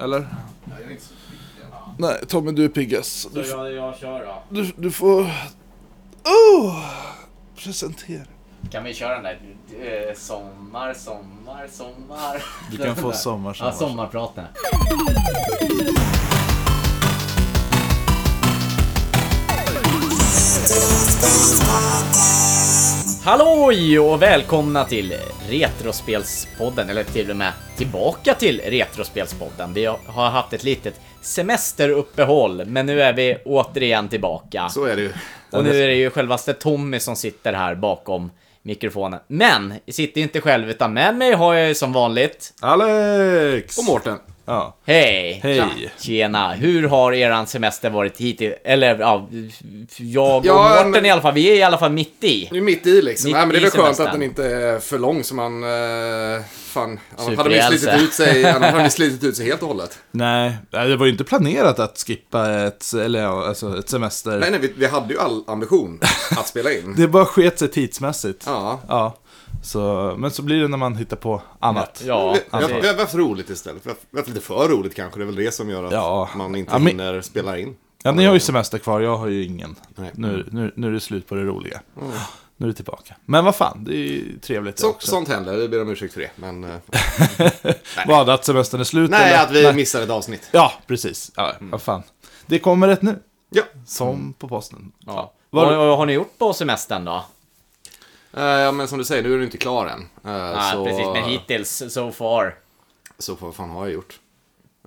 eller? Nej, Tommy du är piggast. Du, Så jag, jag kör då. du, du får... Oh! Presentera. Kan vi köra den där eh, sommar, sommar, sommar? Du kan få sommar, sommar. Ja, sommarpraten. Halloj och välkomna till Retrospelspodden, eller till och med tillbaka till Retrospelspodden. Vi har haft ett litet semesteruppehåll, men nu är vi återigen tillbaka. Så är det ju. Och nu är det ju självaste Tommy som sitter här bakom mikrofonen. Men, jag sitter inte själv, utan med mig har jag ju som vanligt... Alex! Och Mårten. Ja. Hej! Hej. Tjena! Hur har eran semester varit hittills? Eller ja, jag och Ja, Mårten men- i alla fall, vi är i alla fall mitt i. Nu är mitt i liksom. Mitt Nej, men det är i väl skönt semestern. att den inte är för lång så man... Eh, fan, annars hade man ju slitit ut sig, annars hade man slitit ut sig helt och hållet. Nej, nej, det var ju inte planerat att skippa ett, eller ja, alltså ett semester. Nej, nej, vi, vi hade ju all ambition att spela in. Det bara sket sig tidsmässigt. Ja. Ja. Så, men så blir det när man hittar på annat. Ja, Vi, vi, har, har haft roligt istället. Vi har, har lite för roligt kanske. Det är väl det som gör att Ja. man inte Ja, men- hinner spela in. Ja, ni har ju semester kvar, jag har ju ingen. Nej. Nu, nu, nu är det slut på det roliga. Nu är det tillbaka. Men vad fan, det är ju trevligt det Så, också. sånt händer, vi ber om ursäkt för det. Men, eh, Vad, att semestern är slut nej, eller? att vi missade ett avsnitt. Ja, precis. Ja, vad fan. Det kommer ett nu. Ja. Som på posten. Ja. Vad- vad har ni gjort på semestern då? Eh, ja, men som du säger, nu är du inte klar än. Eh, Ja, så, precis, men hittills, so far. Så vad fan har jag gjort?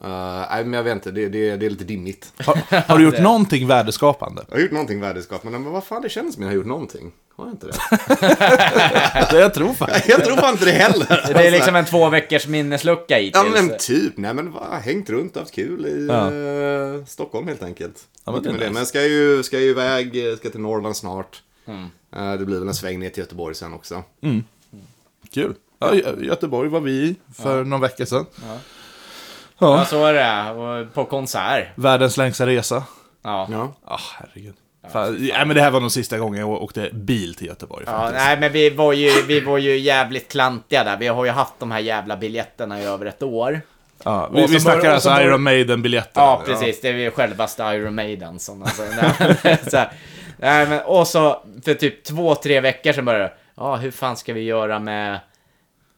Eh, nej, men jag vet inte. Det, det, det är lite dimmigt. Har, har du gjort någonting värdeskapande? Jag har gjort någonting värdeskapande, men vad fan, det känns som jag har gjort någonting. Har jag inte det? Det jag tror fan. jag tror fan inte det heller. Det är liksom en två veckors minneslucka Ja, hittills. men typ. Nej, men vad, hängt runt och haft kul i Ja. eh, Stockholm helt enkelt. Ja, men det nice. Men ska ju, ska ju iväg, ska till Norrland snart. Mm. Eh, det blir väl en sväng ner till Göteborg sen också. Kul. Ja, Gö- Göteborg var vi i för någon vecka sedan. Ja, Ja. så är det. På konsert. Världens längsta resa. Ja. Ja. Ah, herregud. Fan, ja, men det här var nog sista gången jag åkte bil till Göteborg. Ja, nej men vi var, ju, vi var ju jävligt klantiga där. Vi har ju haft de här jävla biljetterna i över ett år. Ja, vi, vi snackar alltså Iron Maiden-biljetterna. Ja, precis. Det är ju självaste Iron Maiden som alltså, nej, så här, nej, men, Och så för typ två, tre veckor sedan började det, Ja, hur fan ska vi göra med...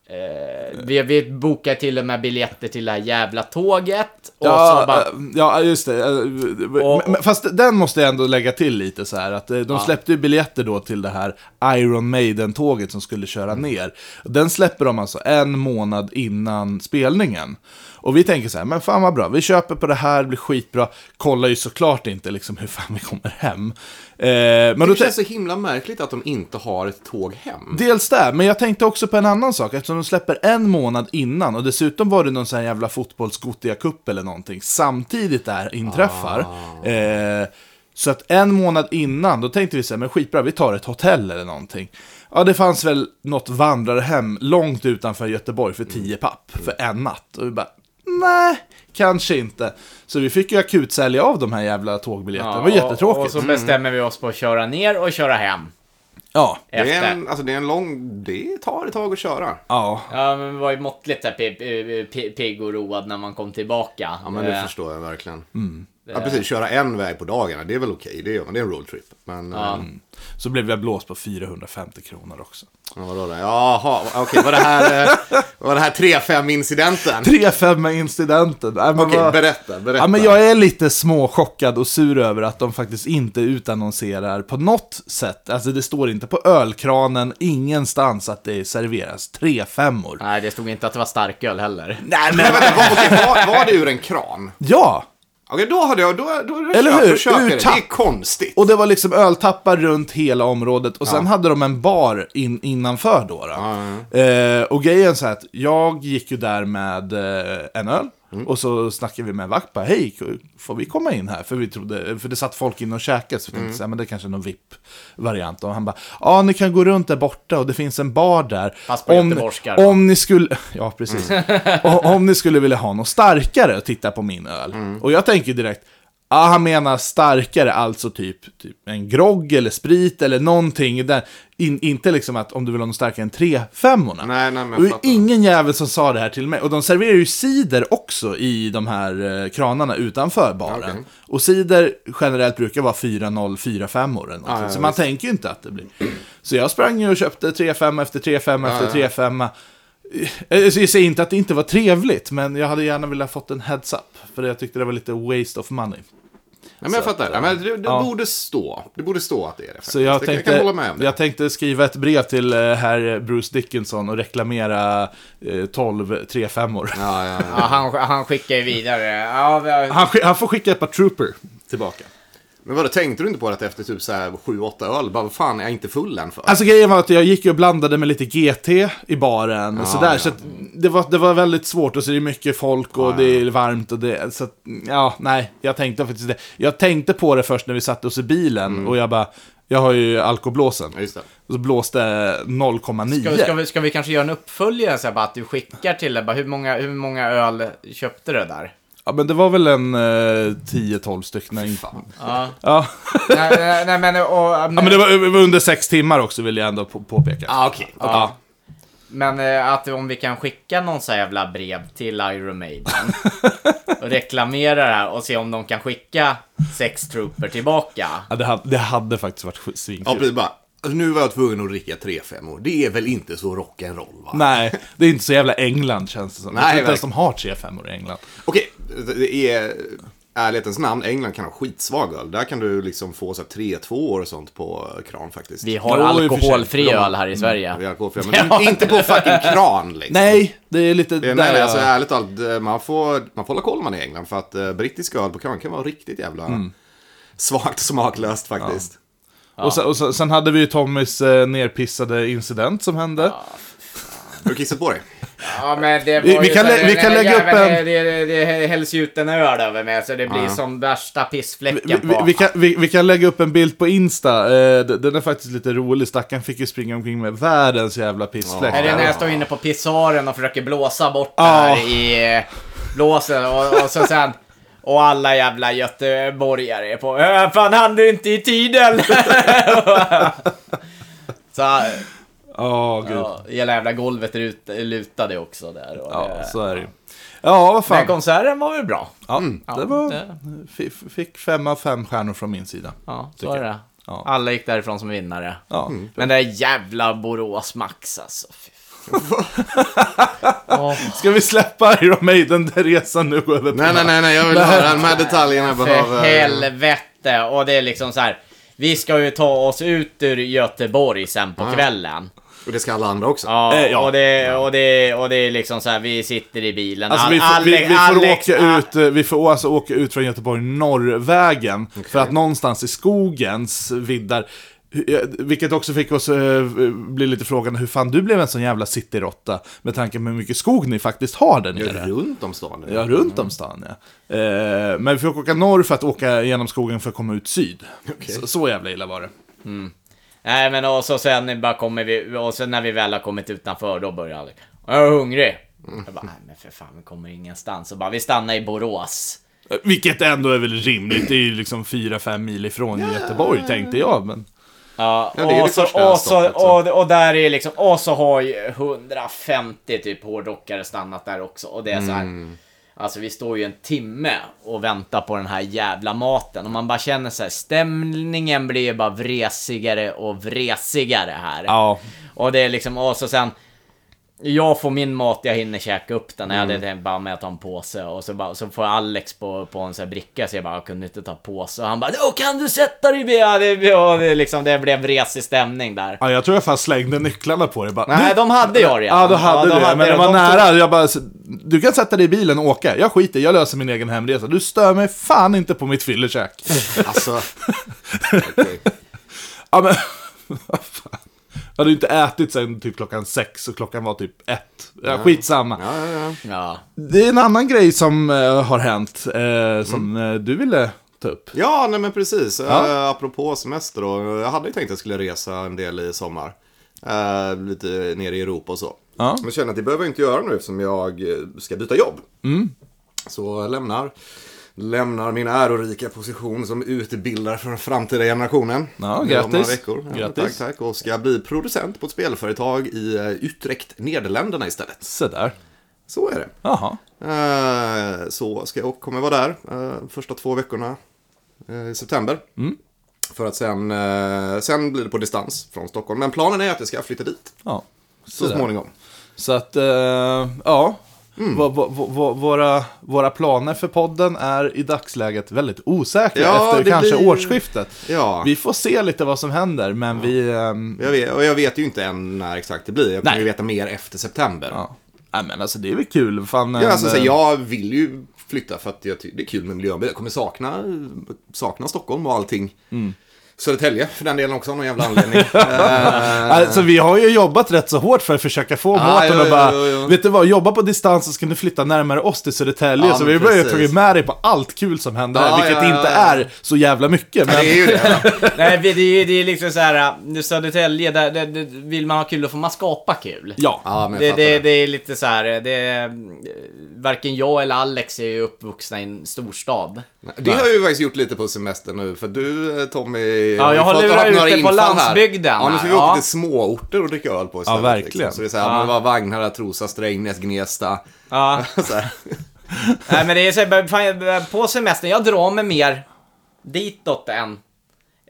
Eh, vi, vi bokar till och med biljetter till det här jävla tåget. Och Ja, så bara... eh, ja, just det. Eh, Och- men- Fast den måste jag ändå lägga till lite så här. Att eh, de släppte ju biljetter då till det här Iron Maiden-tåget som skulle köra ner. Den släpper de alltså en månad innan spelningen. Och vi tänker så här, men fan vad bra, vi köper på det här, det blir skitbra. Kollar ju såklart inte liksom hur fan vi kommer hem. Eh, men Det känns så himla märkligt att de inte har ett tåg hem. Dels där, men jag tänkte också på en annan sak. Eftersom de släpper en månad innan och dessutom var det någon sån här jävla fotbollsgotia cup eller någonting. Samtidigt där inträffar. Eh, så att en månad innan, då tänkte vi så här, men skitbra, vi tar ett hotell eller någonting. Ja, det fanns väl något vandrarhem långt utanför Göteborg för 10 papp för en natt. Och vi bara, nej, kanske inte. Så vi fick ju akutsälja av de här jävla tågbiljetterna. det var och, jättetråkigt. och så bestämmer vi oss på att köra ner och köra hem. Ja, Det är, Efter. en, alltså, det är en lång... Det tar ett tag att köra. ja. Ja, men vi var ju måttligt pi- pigg och road när man kom tillbaka. Ja, men det Eh, förstår jag verkligen. Mm. Ja, precis. Köra en väg på dagarna, det är väl okej. Det, gör man. det är en roadtrip. Men... Ja. eh, Så blev jag blåst på 450 kronor också. Ja, vadå då? Jaha, okej. Var det här, eh, var det här 3-5-incidenten? 3-5 incidenten. Nej, men Okej, vad- berätta, berätta. Ja, men jag är lite småchockad och sur över att de faktiskt inte utannonserar på något sätt. Alltså det står inte på ölkranen, ingenstans att det serveras 3 femmor. Nej, det stod inte att det var starköl heller. Nej Men vänta, var, var, var det ur en kran? Ja! Okej, då hade jag... Då, då, då, Eller hur? Då det. Det är konstigt. Och det var liksom öltappar runt hela området och sen hade de en bar in, innanför då. då. Eh, och grejen så här att jag gick ju där med eh, en öl och så snackade vi med vakt bara, hej, får vi komma in här? För vi trodde, för det satt folk inne och käkade så vi tänkte så här, men det är kanske är någon VIP-variant. Och han bara, ja ni kan gå runt där borta och det finns en bar där. Fast på då. om ni skulle, ja precis. Och om ni skulle vilja ha något starkare och titta på min öl. Och jag tänker direkt, Ja, han menar starkare, alltså typ, typ en grogg eller sprit eller någonting. Där. In, inte liksom att om du vill ha något starkare än 3 femmorna. Nej, nej, men det fattar. ingen jävel som sa det här till mig. Och de serverar ju cider också i de här eh, kranarna utanför baren. Okej. Och cider generellt brukar vara 4-0, 4-5 år eller någonting. Ja, ja, Så man visst. tänker ju inte att det blir. Så jag sprang ju och köpte 3-5 efter 3-5 efter 3-5. Eh, Jag säger inte att det inte var trevligt, men jag hade gärna velat fått en heads-up. För jag tyckte det var lite waste of money. Ja, men jag fattar. att, Ja, men det det ja. borde stå. Det borde stå att det är det. Så jag det, tänkte, jag kan hålla med om det. jag tänkte skriva ett brev till eh, herr Bruce Dickinson och reklamera eh, 12 3-5 år. Ja, ja, Ja, ja. han, han skickar ju vidare. Ja, vi har- Han, han får skicka ett par trooper tillbaka. Men vadå, tänkte du inte på det att efter typ så här 7-8 öl, bara vad fan är jag inte full än för? Alltså grejen var att jag gick och blandade med lite GT i baren och Ja, sådär. ja. Så att det, var, det var väldigt svårt och så är det mycket folk och Ja, det är varmt och det... Så att, ja, nej, jag tänkte faktiskt det. Jag tänkte på det först när vi satte oss i bilen Mm. och jag bara, jag har ju alkoblåsen. Ja, just det. Och så blåste 0,9. Ska vi, ska, vi, ska vi kanske göra en uppföljare så här, bara att du skickar till det, bara hur många, hur många öl köpte du där? Ja, men det var väl en eh, 10-12 stycken. Fan. Ja. Ja. nej, nej, nej, men, och, ja, men det var, det var under sex timmar också vill jag ändå på, påpeka. Ah, okej. Ja. Men eh, att om vi kan skicka någon så jävla brev till Iron Maiden och reklamera det här och se om de kan skicka sex trooper tillbaka. Ja, det, hade, det hade faktiskt varit Ja, svinkul. precis bara. Alltså, nu var jag tvungen att dricka 3-5 år. Det är väl inte så rock'n'roll va? Nej, det är inte så jävla England känns det som. Nej, jag tror inte ens de har 3 5 år i England. Okej, det är ärlighetens namn. England kan ha skitsvag öl. Där kan du liksom få så här 3-2 år och sånt på kran faktiskt. Vi har sig. alkoholfri öl här i Sverige. Vi har alkoholfria, men inte på fucking kran liksom. Nej, det är lite Det är, där nej, jag- alltså ärligt talat, eh, man får, man får hålla koll man i England för att uh, brittisk öl på kran kan vara riktigt jävla Mm. svagt smaklöst faktiskt. Och, sen, och sen, sen hade vi ju Tommys eh, nerpissade incident som hände. Har du kissat på dig? Ja, men det var Vi- vi kan lä- vi kan här lägga upp en- Det, det, det hälls ju ut en öl över mig, så det blir Ja. som värsta Vi, pissfläcken vi, på... vi, kan, vi, vi kan lägga upp en bild på Insta, eh, den är faktiskt lite rolig. Stackaren fick ju springa omkring med världens jävla pissfläck. Är det när Ja. jag står inne på pissoaren och försöker blåsa bort det Ja. här i eh, blåsen och, och så sen... Och alla jävla göteborgare är på "Äh, Fan, hann du inte i tiden? så, Ja, gud. ja, hela jävla golvet rut, lutade också där. Och Ja, det, så är det. Ja, vad Men fan. konserten var väl bra? Ja, Ja, det var... det- Fick fem av fem stjärnor från min sida. Ja, så är det. Ja. Alla gick därifrån som vinnare. Ja. Men det är jävla Borås Max alltså. Fy Ska vi släppa Iron Maiden-resan nu över Nej, nej, nej, nej, jag vill höra de här detaljerna. för Behöver... helvete! Och det är liksom så här. Vi ska ju ta oss ut ur Göteborg sen på kvällen. Och det ska alla andra också. Ja, Eh, ja. Och, det, och, det, och det är liksom så här, vi sitter i bilen. Alltså Al- vi får, vi, Alex- vi får Alex- åka ut, eh, vi får alltså åka ut från Göteborg norrvägen. För att någonstans i skogens viddar, vilket också fick oss eh, bli lite frågan hur fan du blev en sån jävla cityrotta. Med tanke på hur mycket skog ni faktiskt har där Ja, nere. runt om stan. Ja, runt om stan ja. Eh, men vi fick åka norr för att åka genom skogen för att komma ut syd. Så, så jävla illa var det. Nej men och så sen bara kommer vi, och sen när vi väl har kommit utanför då börjar Alex. Jag är hungrig. Jag bara, nej men för fan vi kommer ingenstans. Så bara, vi stannar i Borås. Eh, Vilket ändå är väl rimligt, det är ju liksom 4-5 mil ifrån Göteborg tänkte jag. Men... Ja, Ja, det är det och, så, och, och, och där är liksom, och så har ju 150 typ hårdrockare stannat där också. Och det är så här. Mm. Alltså vi står ju en timme och väntar på den här jävla maten. Och man bara känner så här, stämningen blir ju bara vresigare och vresigare här. Ja, Och det är liksom, och så sen jag får min mat, jag hinner käka upp den. Jag hade tänkt bara med att ta en påse. Och så, bara, så får Alex på, på en sån här bricka, så jag bara, jag kunde inte ta påse. Och han bara, Åh, kan du sätta dig vid? Ja, det, och det, liksom, det blev vresig stämning där. ja, jag tror jag fan slängde nycklarna på det bara. Nej, de hade jag redan. Ja, då hade de du det. Men det var De nära. Jag bara, du kan sätta dig i bilen och åka. Jag skiter jag löser min egen hemresa. Du stör mig fan inte på mitt fyllekäk. Alltså. okej. ja, men... vad fan. Jag hade ju inte ätit sen typ klockan sex och klockan var typ ett. Ja, skitsamma. Ja, ja, ja. Det är en annan grej som eh, har hänt, eh, som eh, du ville ta upp. Ja, nej men precis. Ja. Ja. apropå semester då. Jag hade ju tänkt att jag skulle resa en del i sommar. Eh, lite nere i Europa och så. Ja. Men jag känner att det behöver jag inte göra nu eftersom jag eh, ska byta jobb. Så jag lämnar lämnar min ärorika position som utbildare för den framtida generationen. Ja, grattis. några veckor. Ja, Grattis. Tack, tack. Och ska bli producent på ett spelföretag i eh, Utrecht, Nederländerna istället. Så där. Så är det. Jaha. Eh, Så ska jag kommer vara där eh, första två veckorna i september. Mm. För att sen, sen blir det på distans från Stockholm. Men planen är att jag ska flytta dit Ja. så där. småningom. Så att, ja. Mm. Va- va- va- våra, våra planer för podden är i dagsläget väldigt osäkra Ja, efter kanske blir- årsskiftet. Ja. Vi får se lite vad som händer, men vi... ehm, Jag vet, och jag vet ju inte än när exakt det blir. Jag kommer ju veta mer efter september. Ja. ja. Nej, men alltså det är väl kul. Fan, Ja, alltså, så eh, jag vill ju flytta för att jag det är kul med miljön. Jag kommer sakna, sakna Stockholm och allting. Mm. Södertälje för den delen också av någon jävla anledning. Eh, Alltså vi har ju jobbat rätt så hårt för att försöka få Ja, Mårten att bara, jo, jo. vet du vad, jobba på distans så ska du flytta närmare oss till Södertälje. Ja, så vi har ju tagit med dig på allt kul som händer Ja, här, vilket ja, ja, inte ja. är så jävla mycket. Men... det är ju det. Nej, det är ju det är liksom så här, äh, Södertälje, där, där, där vill man ha kul då får man skapa kul. Ja. Ja, men Det, det, det. det är lite så här, det är, varken jag eller Alex är ju uppvuxna i en storstad. Det har jag ju faktiskt gjort lite på semestern nu, för du eh, Ja, jag har fått- lurat ute några på landsbygden Här. Ja, nu ska vi åka ja. till småorter och dricka öl på istället. verkligen. Liksom. Så det är så här, Ja. men det var Vagnhärad, Trosa, Strängnäs, Gnesta. Ja. Nej men det är så här, på semestern, jag drar mig mer ditåt än,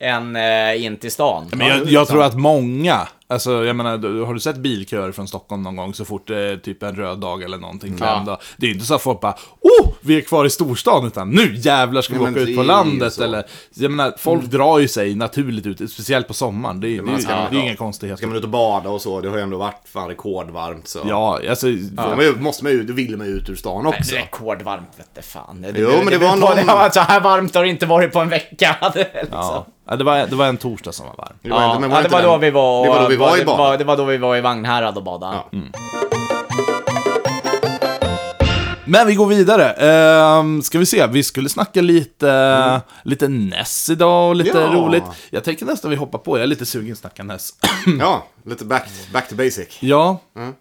än äh, in till stan. Men jag, jag tror att många, alltså jag menar, du- har du sett bilköer från Stockholm någon gång så fort det är typ en röd dag eller någonting klämd dag? Det är ju inte så att folk bara oh, vi är kvar i storstan, utan nu jävlar ska vi Nej, men åka det ut på ju landet eller, jag menar, folk drar ju sig naturligt ut, speciellt på sommaren, det är, det är, man ju- ska- det är ja. inga Ska konstigheter. man ut och bada och så, det har ju ändå varit fan rekordvarmt. Så. Ja, alltså, Ja. Men måste man ut, vill man ut ur stan Nej, också. Rekordvarmt vette fan. Det, Jo, men det var på- någon- det var Så här varmt har det inte varit på en vecka. liksom. Ja. Det, var, det var en torsdag som var varm. Det var Ja, inte- men ja, det var då vi var, Det var då vi var i det bad. var, det var då vi var i Vagnhärad och badade. Ja. Men vi går vidare. Ehm, ska vi se, vi skulle snacka lite, lite NES idag och lite Ja. roligt. Jag tänker nästan vi hoppar på, jag är lite sugen att snacka NES. Ja, lite back, back to basic. ja, Mm.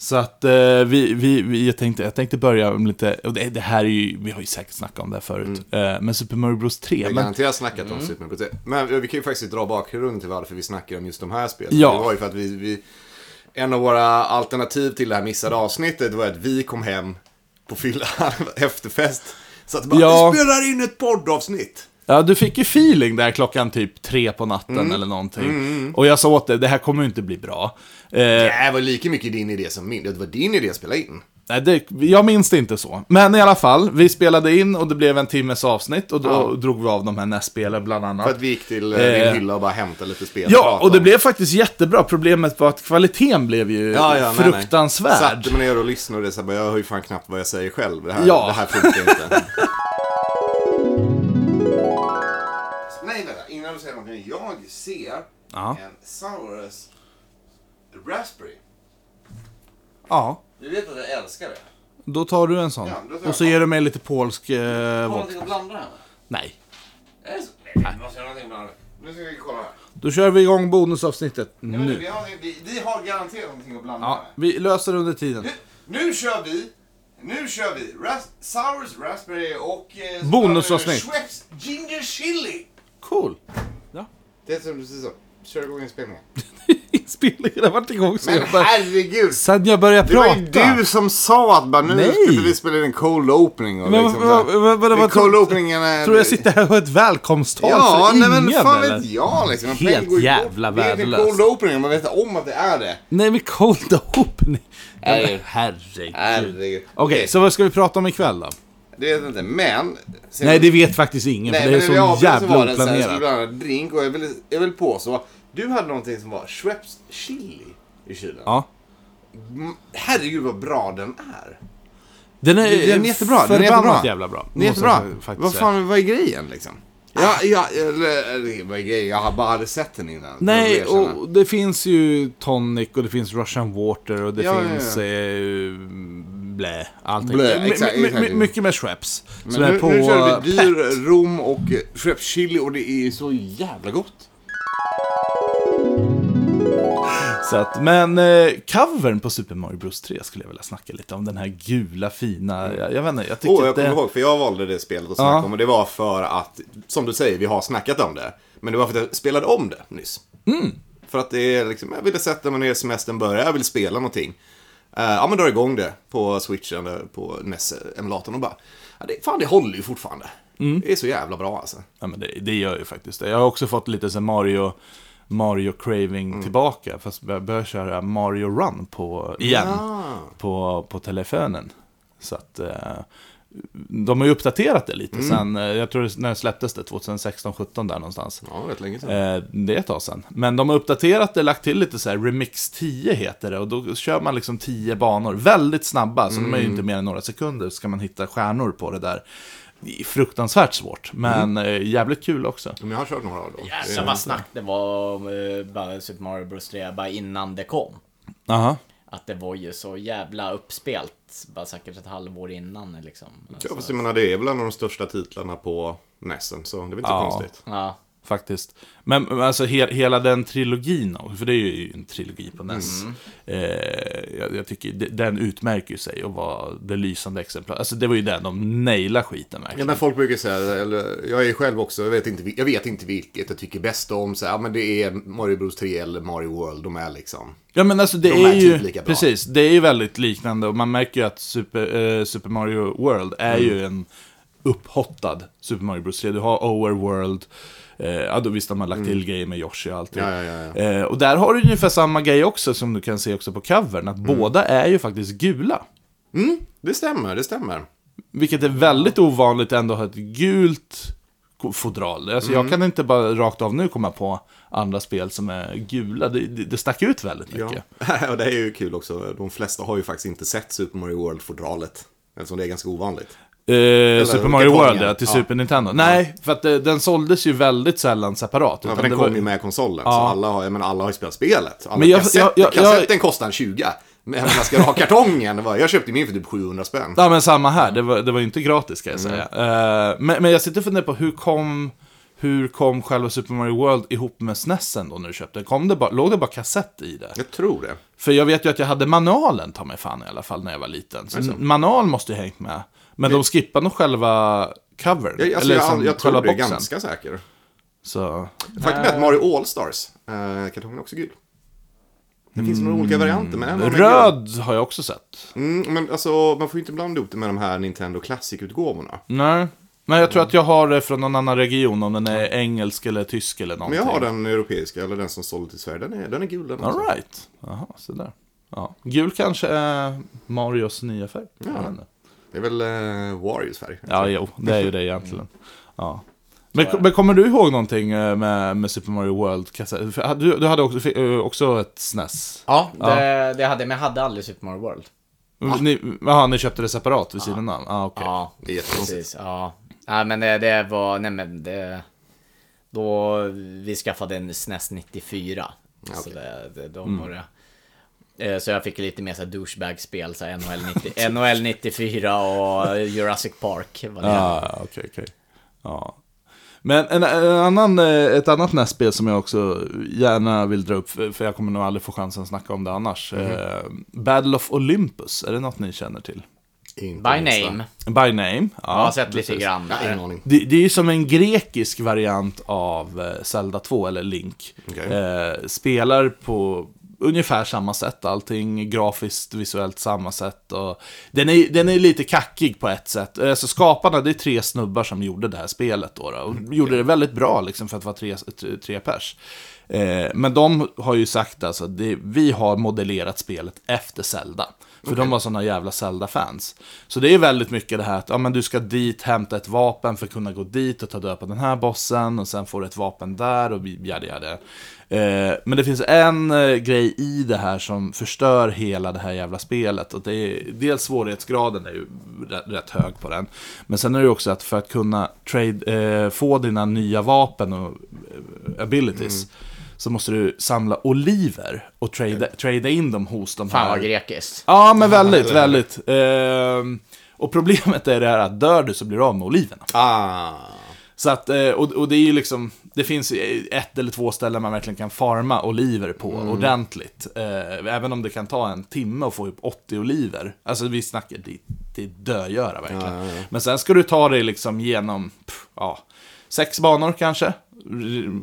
Så att eh, vi, vi, vi, jag, tänkte, jag tänkte börja med lite, och det, det här är ju, vi har ju säkert snackat om det här förut, eh, men Super Mario Bros 3. Vi har Men, garanterat snackat Mm. om Super Mario Bros. Men vi kan ju faktiskt dra bakgrunden till varför vi snackar om just de här spelen. Ja. Det var ju för att vi, vi... En av våra alternativ till det här missade avsnittet var att vi kom hem på fylla efterfest. Så att bara, Ja. vi spelar in ett poddavsnitt. Ja, du fick ju feeling där klockan typ tre på natten Mm. eller någonting. Och jag sa åt dig, det här kommer ju inte bli bra. Eh, Det var lika mycket din idé som min. Det var din idé att spela in. Nej, det, jag minns det inte så. Men i alla fall, vi spelade in och det blev en timmes avsnitt och då Ja. drog vi av de här NES-spelen bland annat. För att vi gick till eh, Eh. din hylla och bara hämtade lite spel. Ja, och det blev faktiskt jättebra. Problemet var att kvaliteten blev ju Ja, ja, nej, nej. fruktansvärd. Satte mig ner och lyssnade och det så här, bara, jag hör ju fan knappt vad jag säger själv. Det här, Ja. det här funkar inte. Någonting. Jag ser Ja. en Saurus Raspberry. Ja, Du vet att jag älskar det. då tar du en sån. Ja, och så ger du mig lite polsk eh, Har du någonting att blanda här med? Nej. Är det så? Nej, vi måste göra någonting att blanda. Nu ska vi kolla här. Då kör vi igång bonusavsnittet Ja, men nu. vi, har, vi, vi har garanterat någonting att blanda Ja, med. vi löser det under tiden. Nu, nu kör vi. Nu kör vi. Ras, Sours Raspberry och... Eh, så Bonusavsnitt. Schweppes Ginger Chili. Cool. Det är som precis så. Kör igång inspelningen. Inspelningen har varit igång sen Men jag, herregud! sen jag började Det var prata. ju du som sa att bara, nu Nej. skulle vi spela in en cold opening. Och Men liksom, vad- så här. vad- vad- cold tror- opening är... Tror jag sitter här och har ett välkomsttal Ja, för nej ingen men fan eller? vet jag liksom. Helt peng går ju jävla bort. Det är en värdelöst. cold opening, man vet om att det är det. Nej men cold opening. Nej. Herregud. Herregud. Okej, så vad ska vi prata om ikväll då? Det vet jag inte, men... sen- Nej, det vet faktiskt ingen, Nej, för det är så jävla det så här, oplanerat. drink och jag vill, jag vill påstå. Du hade någonting som var Schweppes chili i kylen. Ja. Mm, Herregud vad bra den är. Den är, Den är jättebra, den är jättebra. jävla bra. Den är jättebra. Vad fan, vad är grejen liksom? Ja, ja? Jag har bara aldrig sett den innan. Nej, och det finns ju tonic och det finns russian water och det Ja, ja, finns ja. Eh, blä, allting. Blä, exakt, exakt. mycket med Schweppes. Men Som är nu, på nu kör vi dyr rom och Schweppes chili och det är så jävla gott. Så att, men eh, covern på Super Mario Bros 3 skulle jag vilja snacka lite om. Den här gula fina, jag, jag vet inte, jag tycker Oh, jag kommer det... ihåg, för jag valde det spelet att snacka Ja. om och det var för att, som du säger, vi har snackat om det. Men det var för att jag spelade om det nyss. Mm. För att det är liksom, jag ville sätta mig ner, semestern börjar, jag vill spela någonting. Eh, ja men dra igång det på switchen, på NES-emulatorn och bara, ja, det, fan det håller ju fortfarande. Mm. Det är så jävla bra alltså. Ja, men det, det gör ju faktiskt det. Jag har också fått lite så Mario, Mario craving Mm. tillbaka. Fast jag börjar köra Mario Run på, igen. Ja. På, på telefonen. Så att... De har ju uppdaterat det lite Mm. sen, eh, jag tror det, när släpptes det, 2016-17 där någonstans. Ja, rätt länge sedan. Eh, det är ett tag sedan. Men de har uppdaterat det, lagt till lite så här, Remix 10 heter det. Och då kör man liksom 10 banor, väldigt snabba. Så de är ju inte mer än några sekunder, ska man hitta stjärnor på det där. Det är fruktansvärt svårt, men eh, jävligt kul också. Men jag har kört några av dem. Jävlar vad snack det var om bara Super Mario Bros 3 bara innan det kom. Aha. Att det var ju så jävla uppspelt. Bara säkert ett halvår innan liksom. Ja, Alltså, fast jag menar, det är väl en av de största titlarna på NESen, så det är väl inte Ja. konstigt. ja. Faktiskt. Men alltså he hela den trilogin, för det är ju en trilogi på NES. Eh, jag, jag tycker de- den utmärker sig och var det lysande exemplar. Alltså det var ju den de nailade skiten Ja, verkligen. men folk brukar säga, eller jag är själv också, jag vet inte, jag vet inte vilket jag tycker bäst om. Så, ja, men det är Mario Bros 3 eller Mario World, de är liksom. Ja men alltså det De är, är ju, typ lika bra. precis, det är ju väldigt liknande och man märker ju att Super, eh, Super Mario World är Mm. ju en upphottad Super Mario Bros 3. Du har Overworld, eh, ja då visst de har lagt till grejer med Yoshi och. Mm. Ja, ja, Eh, och där har du ungefär samma grej också som du kan se också på covern, att Mm. båda är ju faktiskt gula. Mm, det stämmer, det stämmer. Vilket är väldigt ovanligt ändå att ha ett gult fodral. Alltså Mm. jag kan inte bara rakt av nu komma på andra spel som är gula. Det, det, det stack ut väldigt mycket. Ja, och det är ju kul också. De flesta har ju faktiskt inte sett Super Mario World-fodralet. Eftersom det är ganska ovanligt. Eh, Super Mario. World, ja, till Ja. Super Nintendo. Nej, för att eh, den såldes ju väldigt sällan separat. Ja, för den det kom var- ju med konsolen. Ja. Så alla har, jag menar, alla har ju spelat spelet. Alla Men jag- kassett, jag- jag- kassetten kostar en 20. Men man ska ha kartongen. Jag köpte min för typ 700 spänn. Ja, men samma här. Det var, det var ju inte gratis, ska jag Mm. säga. Eh, men, men jag sitter och funderar på hur kom, hur kom själva Super Mario World ihop med SNESen då när du köpte den? Kom det bara, låg det bara kassett i det? Jag tror det. För jag vet ju att jag hade manualen, ta mig fan i alla fall, när jag var liten. Så manual måste ju hängt med. Men de skippade nog själva covern. Jag, alltså, eller jag, liksom jag tror själva det är ganska säker. Så, Faktum är att Mario All-Stars, eh, kartongen är också gul. Det finns några olika varianter, men en röd har jag också sett. Mm, men alltså, man får ju inte blanda ihop det med de här Nintendo Classic-utgåvorna. Nej. Men jag tror att jag har det från någon annan region, om den är engelsk eller tysk eller Men någonting. jag har den europeiska, eller den som sålde till Sverige. Den är, den är gul den också. Alright. Jaha, så där. Ja. Gul kanske är Marios nya färg. Ja. Det är väl eh, Warriors färg. Ja, jo, det är ju det egentligen. Ja. Men, men kommer du ihåg någonting eh, med, med Super Mario World? För Du, du hade också, eh, också ett SNES? Ja, det, det hade men jag hade aldrig Super Mario World. Ni, jaha, ni köpte det separat vid sidan av? Ah, okej. Ja, Det är precis. Ja. Nej, men det, det var, nej men det... Då vi skaffade en SNES 94. Så okej. det, det, då Mm. var det... Så jag fick lite mer så här douchebag-spel, så NHL, 90, NHL 94 och Jurassic Park. Var det. Ja, okej, okej. Ja. Men en, en annan, eh, ett annat NES-spel som jag också gärna vill dra upp, för jag kommer nog aldrig få chansen att snacka om det annars. Eh, Battle of Olympus, är det något ni känner till? Inte By minsta. name. By name. jag har sett lite precis. grann aning. Det, det är ju som en grekisk variant av eh, Zelda 2, eller Link. Okej. Eh, spelar på ungefär samma sätt, allting grafiskt, visuellt samma sätt. Och den, är, den är lite kackig på ett sätt. Eh, Så skaparna, det är tre snubbar som gjorde det här spelet då. då och gjorde det väldigt bra liksom för att vara tre, tre, tre pers. Eh, men de har ju sagt alltså, det, vi har modellerat spelet efter Zelda. För de var sådana jävla Zelda-fans. Så det är väldigt mycket det här att ja, men du ska dit, hämta ett vapen för att kunna gå dit och ta död på den här bossen. Och sen får du ett vapen där och jada jada. Eh, men det finns en eh, grej i det här som förstör hela det här jävla spelet. Och det är, dels svårighetsgraden är ju rätt, rätt hög på den. Men sen är det också att för att kunna trade, eh, få dina nya vapen och eh, abilities. Så måste du samla oliver och trada, trada in dem hos de Fan här. vad grekiskt. Ja, men väldigt, väldigt. Ehm, och problemet är det här att dör du så blir du av med oliverna. Ah. Så att, eh, och, och det är ju liksom, det finns ett eller två ställen man verkligen kan farma oliver på ordentligt. Eh, även om det kan ta en timme att få upp 80 oliver. Alltså vi snackar, det, det är dögöra verkligen. Men sen ska du ta dig liksom genom, pff, ja, sex banor kanske.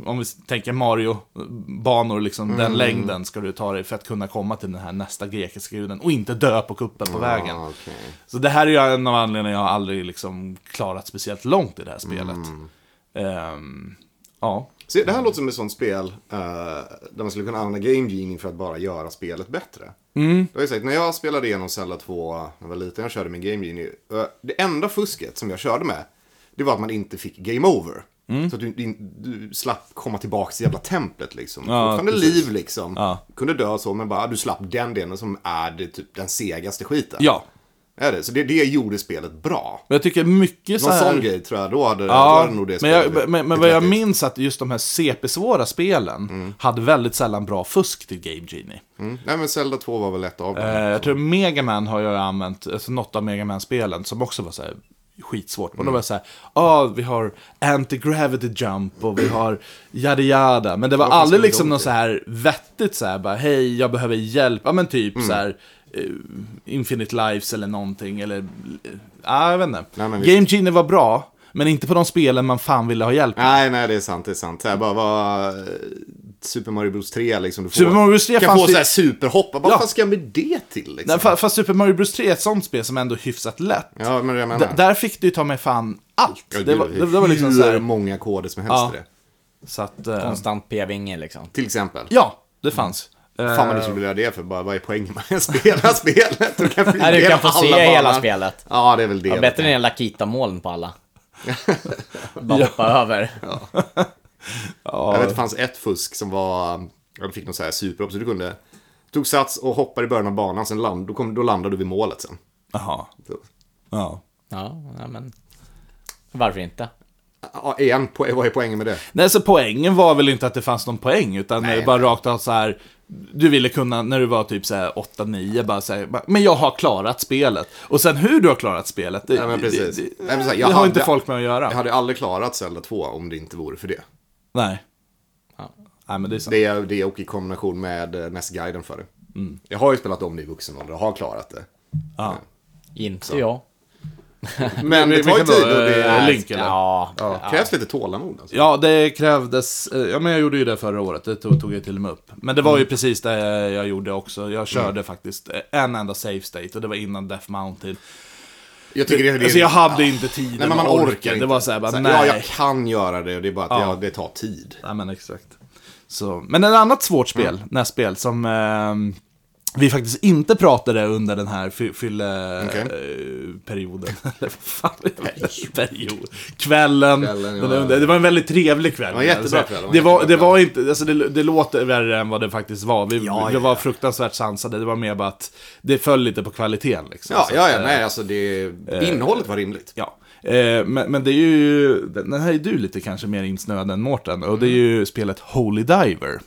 Om vi tänker Mario-banor, liksom den längden ska du ta dig för att kunna komma till den här nästa grekiska guden och inte dö på kuppen på vägen. Ah, okej. Så det här är ju en av anledningarna jag aldrig liksom klarat speciellt långt i det här spelet. Ehm, ja. Se, det här låter som ett sånt spel eh, där man skulle kunna använda Game Genie för att bara göra spelet bättre. Mm. Det har jag sagt, när jag spelade igenom Zelda 2 när jag var liten, jag körde med Game Genie. eh, det enda fusket som jag körde med, det var att man inte fick Game Over. Mm. Så att du, du, slapp komma tillbaka till jävla templet liksom. Ja, Fortfarande liv liksom. Ja. Kunde dö så, men bara du slapp den delen som är det, typ, den segaste skiten. ja. Är det? Så det, det gjorde spelet bra. Men jag tycker mycket så Någon här... sån grej tror jag, då hade, då Ja, hade nog det men, jag, men, men vad jag minns att just de här CP-svåra spelen hade väldigt sällan bra fusk till Game Genie. Mm. Nej men Zelda 2 var väl ett av dem. Eh, jag tror Mega Man har jag använt, alltså något av Mega Man-spelen som också var så här skitsvårt. Och då var det så här, ja, vi har anti-gravity jump och vi har yada yada. Men det var aldrig liksom de något så här vettigt så här, bara hej, jag behöver hjälp. Ja, men typ så här, eh, Infinite Lives eller någonting. Eller, ja, jag vet inte. Nej, men visst. Game Genie var bra, men inte på de spelen man fan ville ha hjälp med. Nej, nej, det är sant, det är sant. Så här, bara vad... Super Mario Bros 3 liksom. Du får, Super Mario Bros 3 kan få det- så här superhopp. Vad Ja. fan ska jag med det till liksom? Nej, fa- fast Super Mario Bros 3 är ett sånt spel som ändå är hyfsat lätt. Ja, men jag menar. D- där fick du ta med fan allt. Ja, det, gud, var, det, det var liksom så här, många koder som helst Ja. det. så att, eh, Konstant p-vinge liksom. Till exempel. Ja, det fanns. Eh, Fan vad du skulle vilja göra det för. Bara, vad är poängen med att spela spelet? Du kan, Nej, du kan få se hela banor. spelet. Ja, det är väl det. Ja, bättre än en Lakita-moln på alla. Bara hoppa över. Jag vet, det fanns ett fusk som var... Ja, du fick någon så här superhopp, så du kunde... Tog sats och hoppade i början av banan, sen land, då, kom, då landade du vid målet sen. Jaha. Ja. Ja, ja, men... Varför inte? Ja, igen, po- vad är poängen med det? Nej, så poängen var väl inte att det fanns någon poäng, utan Nej, Nej, bara rakt av så här. Du ville kunna, när du var typ så här 8-9, bara säga men jag har klarat spelet. Och sen hur du har klarat spelet, det, Ja, men precis. det, Nej, det, men så här, det jag har hade- inte folk med att göra. Jag hade aldrig klarat Zelda 2 om det inte vore för det. Nej. Ja. Nej, men det är sant. Det är det och i kombination med eh, NES-guiden för det. Mm. Jag har ju spelat om det i vuxen ålder och har klarat det. Ja. Inte jag. Men det vi tar ju tid och det eh, är, Link, eller? Ja. ja, krävs lite tålamod. Alltså. Ja, det krävdes, eh, ja men jag gjorde ju det förra året, det tog, tog jag till och med upp. Men det var Mm. ju precis det jag gjorde också, jag körde faktiskt eh, en enda save state och det var innan Death Mountain. Jag tycker det, det Alltså jag hade inte tiden Nej, men man orkar inte. Det var såhär bara, Så här, nej. Ja, jag kan göra det och det är bara att Ja. ja, det tar tid. Nej men exakt. Så, men ett annat svårt spel, Mm. nästspel, som eh, vi faktiskt inte pratade under den här fylle-perioden. Eller vad fan är det? Period. Kvällen. Kvällen, ja. under- Det var en väldigt trevlig kväll. Det var en jättebra Alltså, kväll, det var Det var, inte, alltså det, det låter värre än vad det faktiskt var. Vi, Ja, vi var ja. fruktansvärt sansade, det var mer bara att det föll lite på kvaliteten. Liksom. Ja, ja, ja, eh, nej, alltså det, innehållet var rimligt. Ja, eh, men, men det är ju, den här är du lite kanske mer insnöad än Mårten, och det är ju spelet Holy Diver.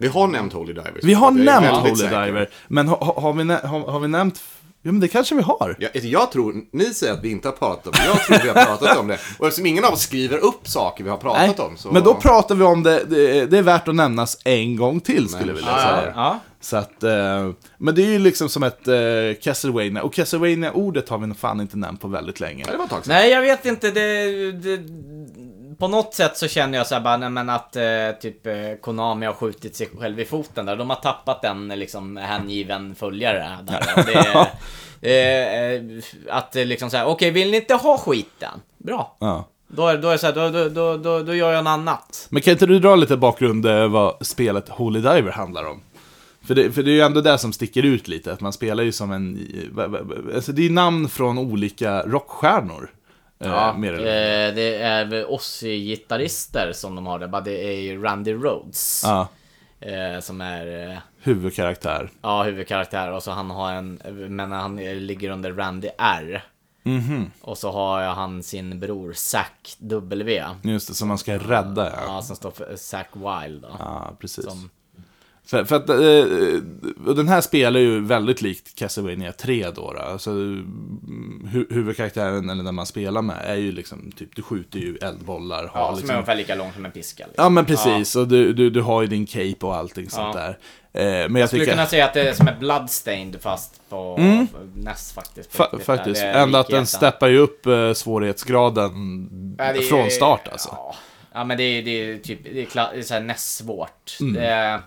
Vi har nämnt Holy Divers. Vi har nämnt Holy säker. Diver, men har, har, har, vi, har, har vi nämnt... Ja, men det kanske vi har. Jag, jag tror, ni säger att vi inte har pratat om det, jag tror vi har pratat om det. Och eftersom ingen av oss skriver upp saker vi har pratat om så... men då pratar vi om det, det, det är värt att nämnas en gång till, skulle jag vilja Ja, säga. ja. Så att, eh, men det är ju liksom som ett eh, Castlevania, och Castlevania-ordet har vi nog fan inte nämnt på väldigt länge. Ja, det var ett tag sedan. Nej, jag vet inte. Det, det, på något sätt så känner jag så här bara, nej, men att eh, typ eh, Konami har skjutit sig själv i foten där. De har tappat en liksom hängiven följare där. Det, eh, att eh, liksom så här, okej, vill ni inte ha skiten? Bra. Ja. Då är, då är det så här, då, då, då, då, gör jag något annat. Men kan inte du dra lite bakgrund eh, vad spelet Holy Diver handlar om? För det, för det är ju ändå det som sticker ut lite, att man spelar ju som en... Alltså det är namn från olika rockstjärnor. Eh, mer eller eh, det är Ozzy-gitarrister som de har det, bara det är ju Randy Rhodes. Ja, Eh, som är... Huvudkaraktär. Ja, huvudkaraktär och så han har en, men han ligger under Randy R. Mhm. Och så har han sin bror Zack W. Just det, som man ska rädda ja. Ja, som står för Zack Wild då. Ja, precis. Som, För, för att, eh, och den här spelar ju väldigt likt Castlevania 3 då. då. Alltså, mm, hu huvudkaraktären, eller den man spelar med, är ju liksom, typ, du skjuter ju eldbollar. har Ja, som är liksom, ungefär lika lång som en piska. Liksom. Ja men precis, och du, du, du har ju din cape och allting sånt Ja. där. Eh, men jag Skulle tycker... kunna säga att det är som ett Bloodstained fast på Mm. NES faktiskt. Fa faktiskt, är ändå att den steppar ju upp eh, svårighetsgraden Ja, är- från start alltså. Ja, ja men det är, det är typ, det är, det är så här NES-svårt. Mm.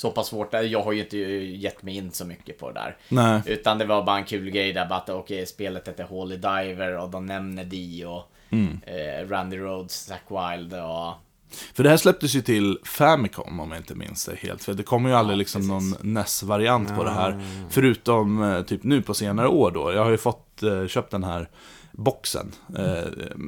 Så pass svårt, jag har ju inte gett mig in så mycket på det där. Nej. Utan det var bara en kul grej där, bara att okej, spelet heter Holy Diver och de nämner Dio. Mm. Eh, Randy Rhodes, Zack Wild och... För det här släpptes ju till Famicom om jag inte minns det helt. För det kommer ju aldrig liksom någon NES-variant på det här. Förutom eh, typ nu på senare år då. Jag har ju fått, eh, köpt den här boxen. Eh,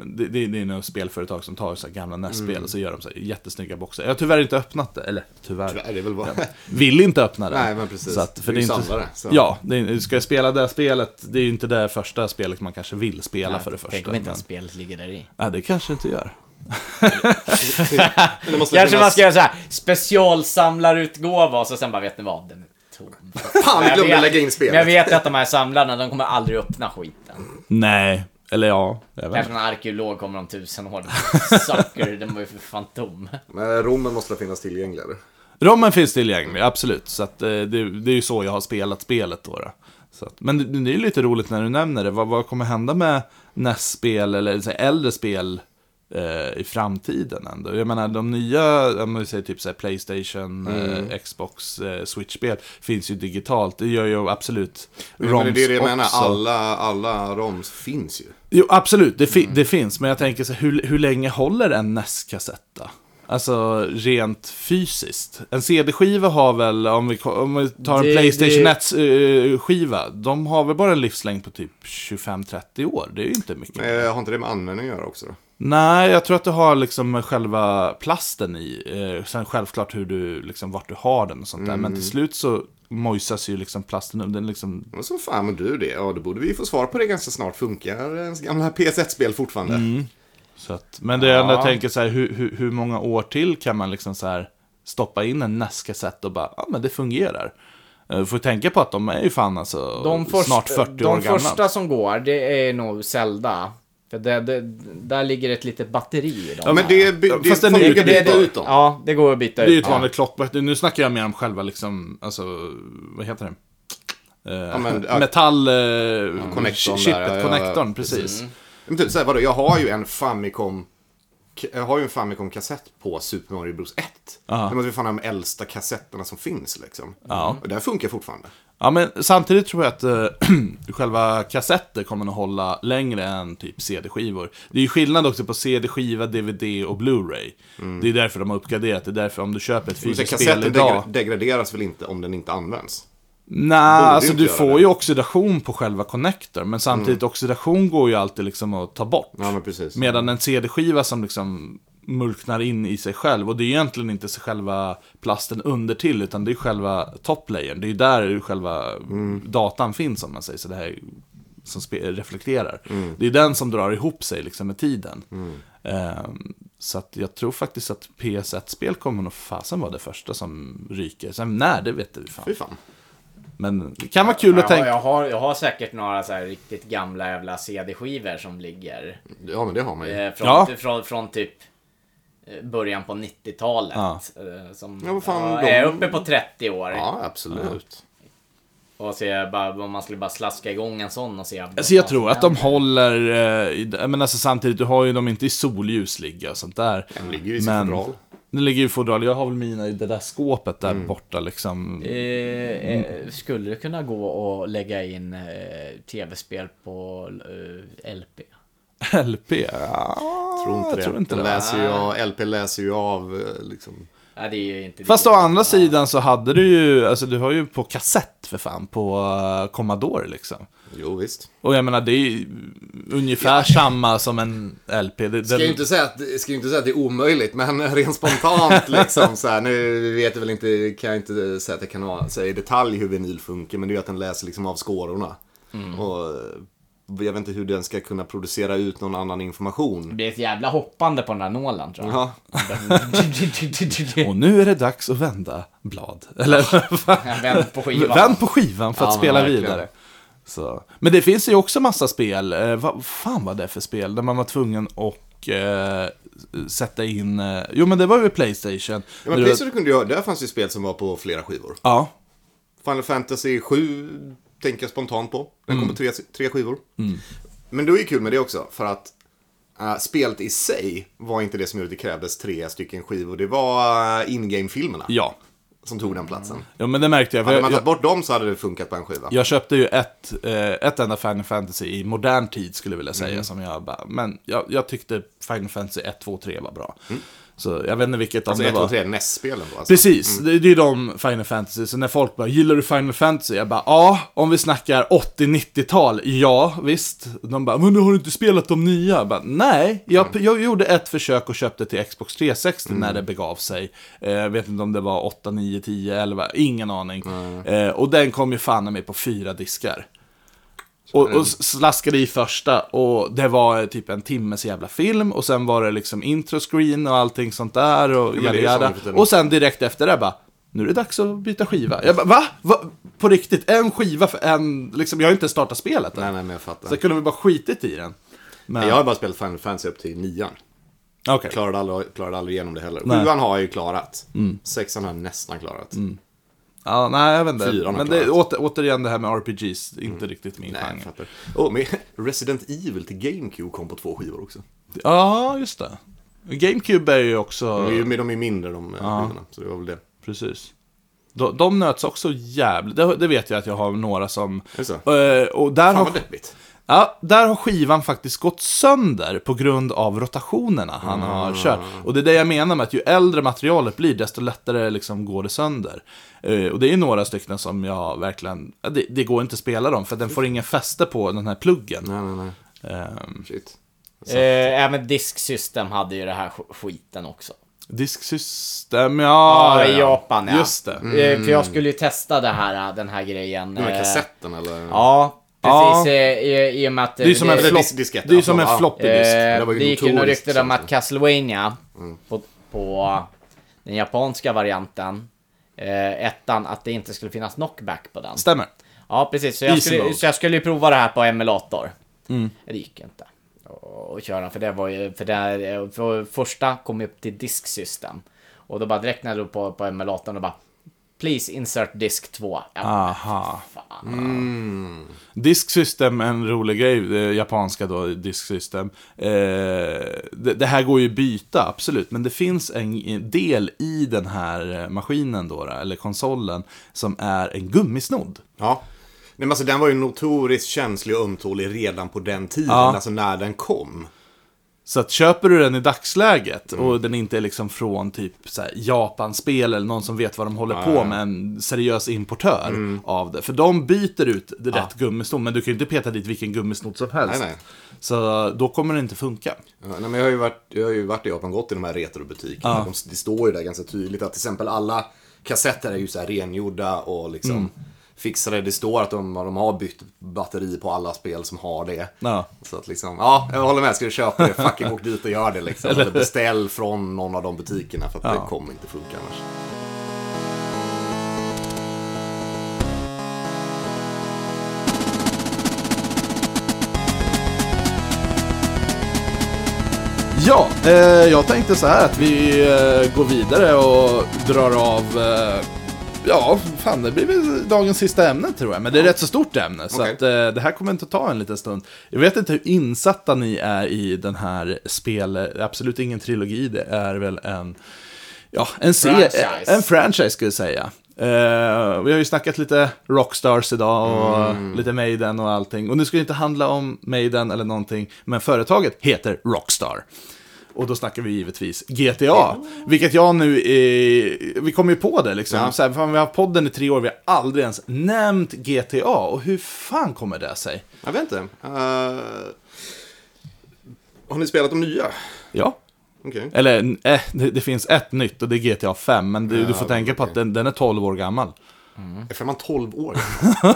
det, det, det är något spelföretag som tar så här gamla NES-spel och så gör de så här jättesnygga boxar. Jag har tyvärr inte öppnat det, eller tyvärr. Tyvärr, det är väl bara... Vill inte öppna den. Nej, men precis. Så att, för Det är det är inte, samlare, så. Ja, det är, ska jag spela det spelet, det är ju inte det första spelet man kanske vill spela för det första. Tänk om inte men- ens spelet ligger där i. Ja, det kanske inte gör. Det måste Kanske man finnas- ska göra så här specialsamlarutgåva och så sen bara, vet ni vad? Den är tom. Fan, vi Jag glömde lägga in Men jag spelet. vet att de här samlarna, de kommer aldrig öppna skiten. Nej, eller ja, jag vet Kanske en arkeolog kommer om tusen år. Sucker, den var ju för fan tom. Men rommen måste finnas tillgänglig, eller? Rommen finns tillgänglig, absolut. Så att, eh, det, det är ju så jag har spelat spelet då. då. Så att, men det, det är ju lite roligt när du nämner det. Vad, vad kommer hända med NES-spel eller så här, äldre spel eh, i framtiden ändå? Jag menar, de nya, om vi säger typ så Playstation, eh, Xbox, eh, Switch-spel finns ju digitalt. Det gör ju absolut Men ROMs det är det jag menar, också. alla, alla ROMs finns ju. Jo, absolut, det, fi- det finns. Men jag tänker så hur, hur länge håller en NES-kassett då? Alltså rent fysiskt. En CD-skiva har väl, om vi, om vi tar en Det- Playstation det- 1-skiva, de har väl bara en livslängd på typ 25-30 år. Det är ju inte mycket. Men har inte det med användning att göra också då? Nej, jag tror att du har liksom själva plasten i. Eh, sen självklart hur du, liksom vart du har den och sånt där. Men till slut så mojsas ju liksom plasten upp. Den liksom Men så fan men du det, ja då borde vi få svar på det ganska snart. Funkar ens gamla PS1-spel fortfarande? Så att, men det Ja. jag tänker så här, hur, hur, hur många år till kan man liksom så här stoppa in en NES-kassett och bara, ja men det fungerar. Uh, får tänka på att de är ju fan alltså De snart 40 de år gamla. första som går, det är nog Zelda. För det, det, där ligger ett litet batteri i dem. Ja men det, det, det Fast den folk är det- byta det- ut dem. Ja, det går att byta Det är ju ut. ett vanligt klockböcker. Nu snackar jag mer om själva liksom, alltså, vad heter det? Eh, men, ja. metall... Uh, Connectorn där, ja, ja, connectorn, precis. precis. Men typ såhär, vadå, jag har ju en Famicom jag har ju en Famicom-kassett på Super Mario Bros 1. Ja. Det måste ju fan de äldsta kassetterna som finns liksom. Ja. Och det funkar fortfarande. Ja, men samtidigt tror jag att eh, själva kassetter kommer att hålla längre än typ CD-skivor. Det är ju skillnad också på CD-skiva, DVD och Blu-ray. Det är därför de har uppgraderat. Det är därför om du köper ett fysiskt spel Kassetten idag... degra- degraderas väl inte om den inte används? Nej, alltså du får det. ju oxidation på själva connector. Men samtidigt, oxidation går ju alltid liksom att ta bort. Ja. Medan en CD-skiva som liksom mulknar in i sig själv. Och det är egentligen inte så själva plasten under till utan det är själva toplayern. Det är ju där själva datan finns om man säger så. Det här som spe- reflekterar. Det är den som drar ihop sig liksom med tiden. Ehm, så att jag tror faktiskt att PS1-spel kommer nog fasen vara det första som ryker. Sen när, det vet vi fan. Fy fan. Men det kan vara kul att jag, tänka. jag, har, jag har säkert några så här riktigt gamla jävla CD-skivor som ligger. Ja men det har man ju. Eh, från, Ja. från, från typ eh, början på 90-talet. Ja. eh, Som Ja, vad fan, ja, de- är uppe på 30 år. Ja absolut. Och se bara, om man skulle bara slaska igång en sån och se. Alltså jag tror att de håller, eh, men alltså samtidigt, du har ju dem inte i solljus ligga och sånt där. Den ligger ju i Men- fodral. Den ligger ju i fodral, jag har väl mina i det där skåpet där borta liksom. Eh, eh, skulle det kunna gå att lägga in eh, tv-spel på eh, LP? LP? Ja, Tror inte jag det. tror inte Den det. läser ju av, LP läser ju av eh, liksom. Ja, det är ju inte Fast å det. andra sidan så hade du ju, alltså du har ju på kassett för fan, på uh, Commodore liksom. Jo visst. Och jag menar det är ju ungefär samma som en LP. Det, Ska den- ju inte säga att, ska ju inte säga att det är omöjligt, men rent spontant liksom så här, nu vet jag väl inte, kan jag inte säga att jag kan säga i detalj hur vinyl funkar, men det är ju att den läser liksom av skårorna. Och eh, jag vet inte hur den ska kunna producera ut någon annan Det information. blir ett jävla hoppande på den där nålen tror jag. Ja, Och nu är det dags att vända blad. Eller vänder på skivan. vänd på skivan för att Ja, spela vidare. Så. Men det finns ju också massa spel. Eh, vad fan var det för spel? Där man var tvungen att eh, sätta in... Eh, jo, men det var ju Playstation. ja men Playstation kunde ju, där fanns ju spel som var på flera skivor. Ja, Final Fantasy 7 tänker jag spontant på. Den Mm. kom på tre, tre skivor. Men det var ju kul med det också, för att äh, spelet i sig var inte det som gjorde att det krävdes tre stycken skivor. Det var äh, in-game-filmerna ja. som tog den platsen. Ja, men det märkte jag. för Hade man tagit bort dem så hade det funkat på en skiva. jag köpte ju ett, eh, ett enda Final Fantasy i modern tid, skulle jag vilja säga. Mm. Som jag men jag, jag tyckte Final Fantasy 1, 2, 3 var bra. Så jag vet inte vilket av Alltså det 1, var. 2, 3 NES-spelen då alltså. Precis, det, det är ju de Final Fantasy. Så när folk bara, gillar du Final Fantasy? Jag bara, ja, om vi snackar 80-90-tal, ja, visst. De bara, men du har inte spelat de nya? Jag bara, nej, jag, jag gjorde ett försök och köpte till Xbox 360 när det begav sig. Eh, vet inte om det var 8, 9, 10, 11, ingen aning. Eh, och den kom ju fan med på fyra diskar. Och, och slaskade i första och det var typ en timmes jävla film och sen var det liksom introscreen och allting sånt där och är jada. Och sen direkt efter det bara, nu är det dags att byta skiva. Jag bara, va? va? På riktigt? En skiva för en, liksom, jag har inte startat spelet än. Nej, nej, men jag fattar. Så kunde väl bara skitit i den. Men, Jag har bara spelat Final Fantasy upp till nian. okej. Klarade aldrig, klarade aldrig igenom det heller. Nej. Sjuan har jag ju klarat. Sexan har jag nästan klarat. Ja, nej, jag vet inte. Fyran har Men det, klarat. åter, återigen det här med RPGs, inte riktigt min Nej, jag genre. fattar. Oh, men Resident Evil till GameCube kom på två skivor också. Ja, just det. GameCube är ju också... De är ju de är mindre de ja. skivorna, så det var väl det. Precis. De, de nöts också jävligt. Det, det vet jag att jag har några som... Är det så? Eh, och där Fan har, vad deppigt. Ja, där har skivan faktiskt gått sönder på grund av rotationerna han har kört. Och det är det jag menar med att ju äldre materialet blir, desto lättare liksom går det sönder. Eh, och det är några stycken som jag verkligen... Det, det går inte att spela dem, för den får ingen fäste på den här pluggen. Nej, nej, nej. Ehm, Shit. Eh, även Disk System hade ju det här sk- skiten också. Disksystem, ja... Ja, i Japan ja. Just det. Eh, För jag skulle ju testa det här, den här grejen. Den här kassetten eller? Ja, Ja. Precis. eh, I, I och med att... Det är ju som en dis- diskett, Det är ju som en ja. floppy disk. Eh, det var ju det gick ju några rykten om att Castlevania på, på den japanska varianten, eh, ettan, att det inte skulle finnas knockback på den. Stämmer. Ja, precis. Så jag, Easy skulle, mode. så jag skulle ju prova det här på emulator. Mm. Det gick inte att köra, för det var ju, för det, för första kom upp till disk system. Och då bara direkt när jag drog på, på emulatorn och bara Please insert disk 2. Ja, Aha. fan. Disk System, en rolig grej, det japanska då, Disk System. Eh, det, det här går ju att byta, absolut, men det finns en del i den här maskinen då, eller konsolen, som är en gummisnodd. Ja. Nej, men alltså, den var ju notoriskt känslig och ömtålig redan på den tiden, Ja. alltså när den kom. Så att köper du den i dagsläget Mm. och den inte är liksom från typ Japan-spel eller någon som vet vad de håller på med, en seriös importör Mm. av det. För de byter ut rätt gummisnodd, men du kan ju inte peta dit vilken gummisnodd som helst. Nej, nej. Så då kommer det inte funka. Ja, nej, men jag, har ju varit, jag har ju varit i Japan och gått i de här retrobutikerna. De, det står ju där ganska tydligt att till exempel alla kassetter är ju så här rengjorda och liksom Mm. Fixade. Det står att de, de har bytt batteri på alla spel som har det. Ja. Så att liksom, ja, jag håller med. Ska du köpa det, fucking åk dit och gör det liksom. Eller beställ från någon av de butikerna för att det kommer inte funka annars. Ja, eh, jag tänkte så här att vi eh, går vidare och drar av eh, Ja, fan det blir väl dagens sista ämne tror jag. Men det är rätt så stort ämne. Så Okej. att, eh, det här kommer inte ta en liten stund. Jag vet inte hur insatta ni är i den här spel. Absolut ingen trilogi. Det är väl en... Ja, en. Franchise. En franchise skulle jag säga. Eh, vi har ju snackat lite Rockstars idag och lite Maiden och allting. Och nu ska det inte handla om Maiden eller någonting. Men företaget heter Rockstar. Och då snackar vi givetvis GTA. Vilket jag nu är... Vi kom ju på det liksom. Ja. Så här, fan, vi har podden i tre år, vi har aldrig ens nämnt GTA. Och hur fan kommer det sig? Jag vet inte. Eh, har ni spelat de nya? Ja. Okej. Eller, eh, det, det finns ett nytt och det är GTA 5. Men du, du får Ja, tänka på att den, den är 12 år gammal. Är femman 12 år?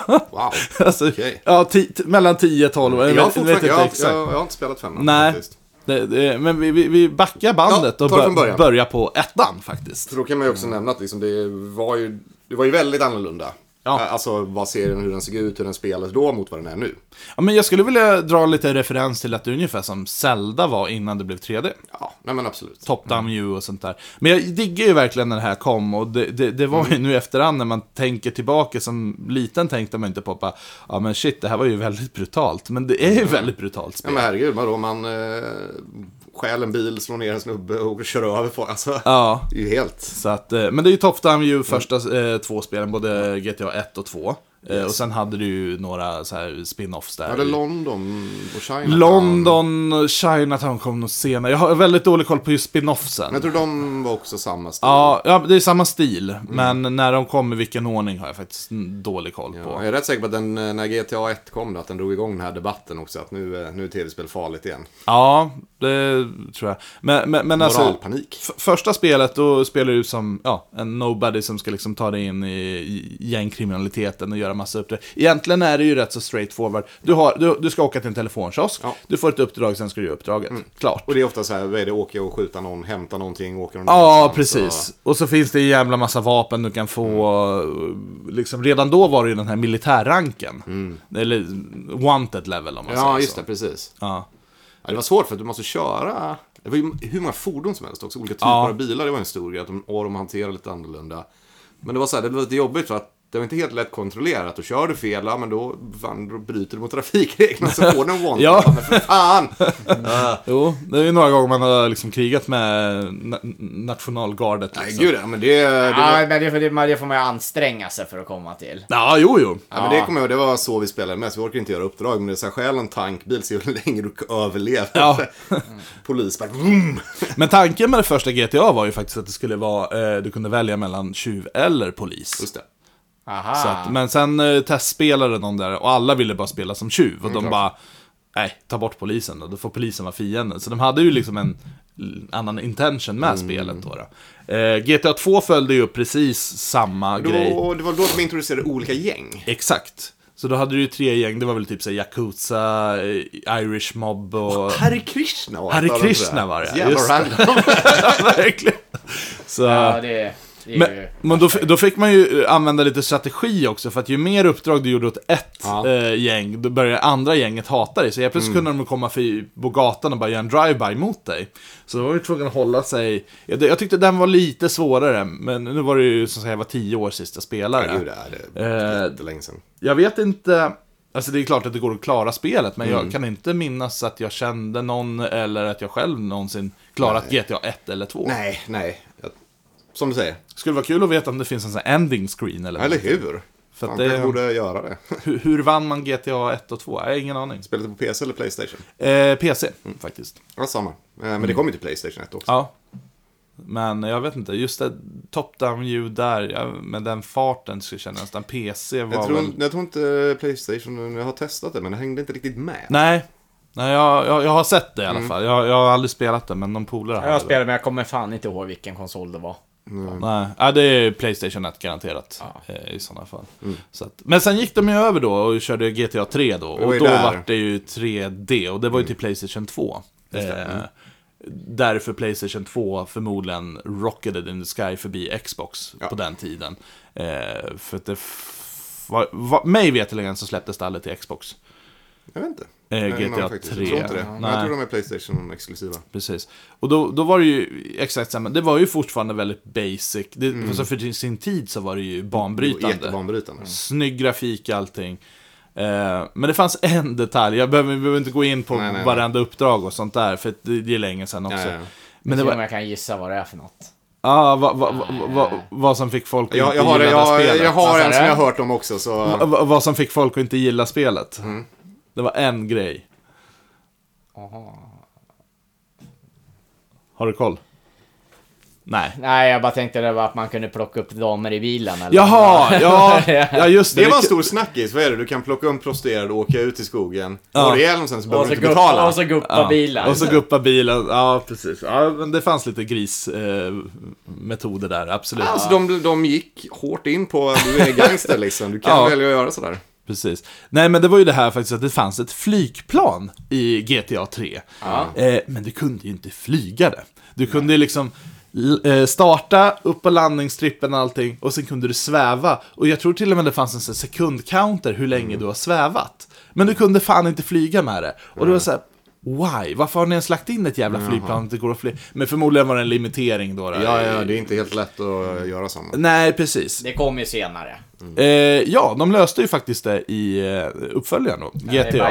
Wow. Alltså, Okej. ja, mellan 10 och 12 jag, Jag jag, jag, jag har inte spelat femman Nej. faktiskt. Men vi, vi, backar bandet Ja, och bör, börjar på ettan faktiskt. Så då kan man ju också nämna att liksom det, var ju, det var ju väldigt annorlunda. Ja. Alltså vad serien, hur den såg ut, hur den spelades då mot vad den är nu. Ja, men jag skulle vilja dra lite referens till att det är ungefär som Zelda var innan det blev 3D. Ja, nej men absolut. Top-down view och sånt där. Men jag digger ju verkligen när det här kom och det, det, det var Mm. ju nu efterhand när man tänker tillbaka som liten tänkte man inte på bara, ja men shit, det här var ju väldigt brutalt. Men det är ju väldigt brutalt Ja spel. men herregud, vadå man eh, stjäl en bil, slår ner en snubbe och kör över folk. Alltså, Ja, det är ju helt... så att, eh, men det är ju top-down view första eh, två spelen, både GTA 1 och 2. Eh, och sen hade du ju några så här spin-offs där. Ja, det London och China. London, Chinatown kom nog senare. Jag har väldigt dålig koll på just spin-offsen. Jag tror de var också samma stil. Ja, ja, det är samma stil. Men när de kom i vilken ordning har jag faktiskt dålig koll på. Ja, jag är rätt säker på att den, eh, när GTA 1 kom, då, att den drog igång den här debatten också. Att nu, eh, nu är tv-spel farligt igen. Ja, det tror jag. Men, men, men alltså, första spelet, då spelar du som ja, en nobody som ska liksom ta dig in i i gängkriminaliteten och göra massa uppdrag. Egentligen är det ju rätt så straightforward. Du, har, du, du ska åka till en telefonkiosk, Ja. du får ett uppdrag, sen ska du göra uppdraget. Klart. Och det är ofta så här, vad är det, åka och skjuta någon, hämta någonting, åka någon Ja, precis. Och så finns det en jävla massa vapen du kan få. Liksom, redan då var det ju den här militärranken. Eller wanted level om man Ja, säger just så. det, precis. Ja. Ja, det var svårt för att du måste köra. Det var ju hur många fordon som helst också. Olika typer Ja. av bilar, det var en stor grej. Att de, och de hanterade lite annorlunda. Men det var så här, det var lite jobbigt för att det var inte helt lätt kontrollerat. Och kör du fel, ja men då, fan, då bryter du mot trafikreglerna så får du en one Ja. Men för fan! Jo, det är ju några gånger man har liksom krigat med na- nationalgardet. Nej, Liksom. gud ja, men det... det var, Ja, men det, får- det, får man ju anstränga sig för att komma till. Ja, jo, jo. Ja, men det kommer jag det var så vi spelade mest. Vi orkade inte göra uppdrag, men det är så här, stjäl en tankbil, se hur länge du överlever. Ja. Polis bara, vroom. Men tanken med det första GTA var ju faktiskt att det skulle vara, eh, du kunde välja mellan tjuv eller polis. Just det. Aha. Så att, men sen eh, testspelade de där och alla ville bara spela som tjuv. Och de klart. bara, nej, ta bort polisen då, då får polisen vara fienden. Så de hade ju liksom en annan intention med spelet då. då. Eh, GTA 2 följde ju upp precis samma grej. Då, det var då de introducerade olika gäng. Exakt. Så då hade du ju tre gäng, det var väl typ så här Yakuza, eh, Irish Mob och... Hare Krishna var Hare ett av de Krishna var det, Jävla just det. random. Verkligen. Så... Ja, det, det är Men, men då, då fick man ju eh, använda lite strategi också, för att ju mer uppdrag du gjorde åt ett Ja. eh, gäng, då började andra gänget hata dig. Så helt plötsligt kunde de komma förbi på gatan och bara göra en drive-by mot dig. Så då var ju tvungen att hålla sig... Jag, jag tyckte den var lite svårare, men nu var det ju som sagt, jag var tio år sist jag spelade. Ja, gud, det är Eh, jättelänge sedan. Jag vet inte... Alltså det är klart att det går att klara spelet, men Mm. jag kan inte minnas att jag kände någon eller att jag själv någonsin klarat GTA 1 eller 2. Nej, nej. Som du säger. Skulle vara kul att veta om det finns en sån här ending screen eller Eller hur? För att det... borde göra det. Hur, hur vann man GTA 1 och 2? Jag har ingen aning. Spelet på PC eller Playstation? Eh, PC, faktiskt. Ja, samma. Eh, Men det kom ju till Playstation 1 också. Ja. Men jag vet inte, just det top-down view där, ja, med den farten så känner jag nästan PC var Jag tror, väl... jag tror inte Playstation, jag har testat det, men det hängde inte riktigt med. Nej, Nej jag, jag, jag har sett det i alla Mm. fall. Jag, jag har aldrig spelat det, men någon polare har Jag det. spelade men jag kommer fan inte ihåg vilken konsol det var. Nej, ja, det är Playstation 1 garanterat. Ja. eh, I sådana fall. Så att, men sen gick de ju över då och körde GTA 3 då. Och då där. var det ju 3D och det var ju till Playstation 2. Eh, därför Playstation 2 förmodligen rocketed in the sky förbi Xbox Ja. på den tiden. Eh, för att det f- var, var, mig veterligen så släpptes det aldrig till Xbox. Jag vet inte. Eh, GTA aning faktiskt. 3. Jag tror inte det. Men Nej. jag tror de är Playstation-exklusiva. Precis. Och då, då var det ju exakt samma, det var ju fortfarande väldigt basic. Det, alltså för sin tid så var det ju banbrytande. Jättebanbrytande. Snygg grafik, allting. Eh, men det fanns en detalj, jag behöver, vi behöver inte gå in på Nej, nej, varenda uppdrag och sånt där, för det, det är länge sedan också. Ja. Men det var, jag kan gissa vad det är för något. ja, vad, vad, vad, vad, vad som fick folk att Jag, inte jag har, gilla jag, spelet. jag har en som jag har hört om också, så... Va- va- vad som fick folk att inte gilla spelet. Mm. Det var en grej. Aha. Har du koll? Nej. Nej, jag bara tänkte det var att man kunde plocka upp damer i bilen. Eller Jaha, ja, ja just det. Det var en stor snackis. Vad är det? Du kan plocka upp prostituerade och åka ut i skogen. Ja. Ja. Och ihjäl sen så behöver så, du inte gupp, betala. och så guppa Ja, bilen. Och så guppa bilen, ja precis. Ja, men det fanns lite grismetoder eh, där, absolut. Alltså de, de gick hårt in på du är gangster liksom. Du kan Ja. välja att göra sådär. Precis. Nej, men det var ju det här faktiskt att det fanns ett flygplan i GTA 3. Eh, men du kunde ju inte flyga det. Du kunde ju liksom eh, starta upp på landningstrippen och allting och sen kunde du sväva. Och jag tror till och med det fanns en sån sekundcounter hur länge du har svävat. Men du kunde fan inte flyga med det. Och det var så här, why? Varför har ni ens lagt in ett jävla flygplan att det går att flyga? Men förmodligen var det en limitering då. då. Ja, ja, det är inte helt lätt att göra sådana. Nej, precis. Det kom ju senare. Eh, ja, de löste ju faktiskt det i eh, uppföljaren då. är GTA.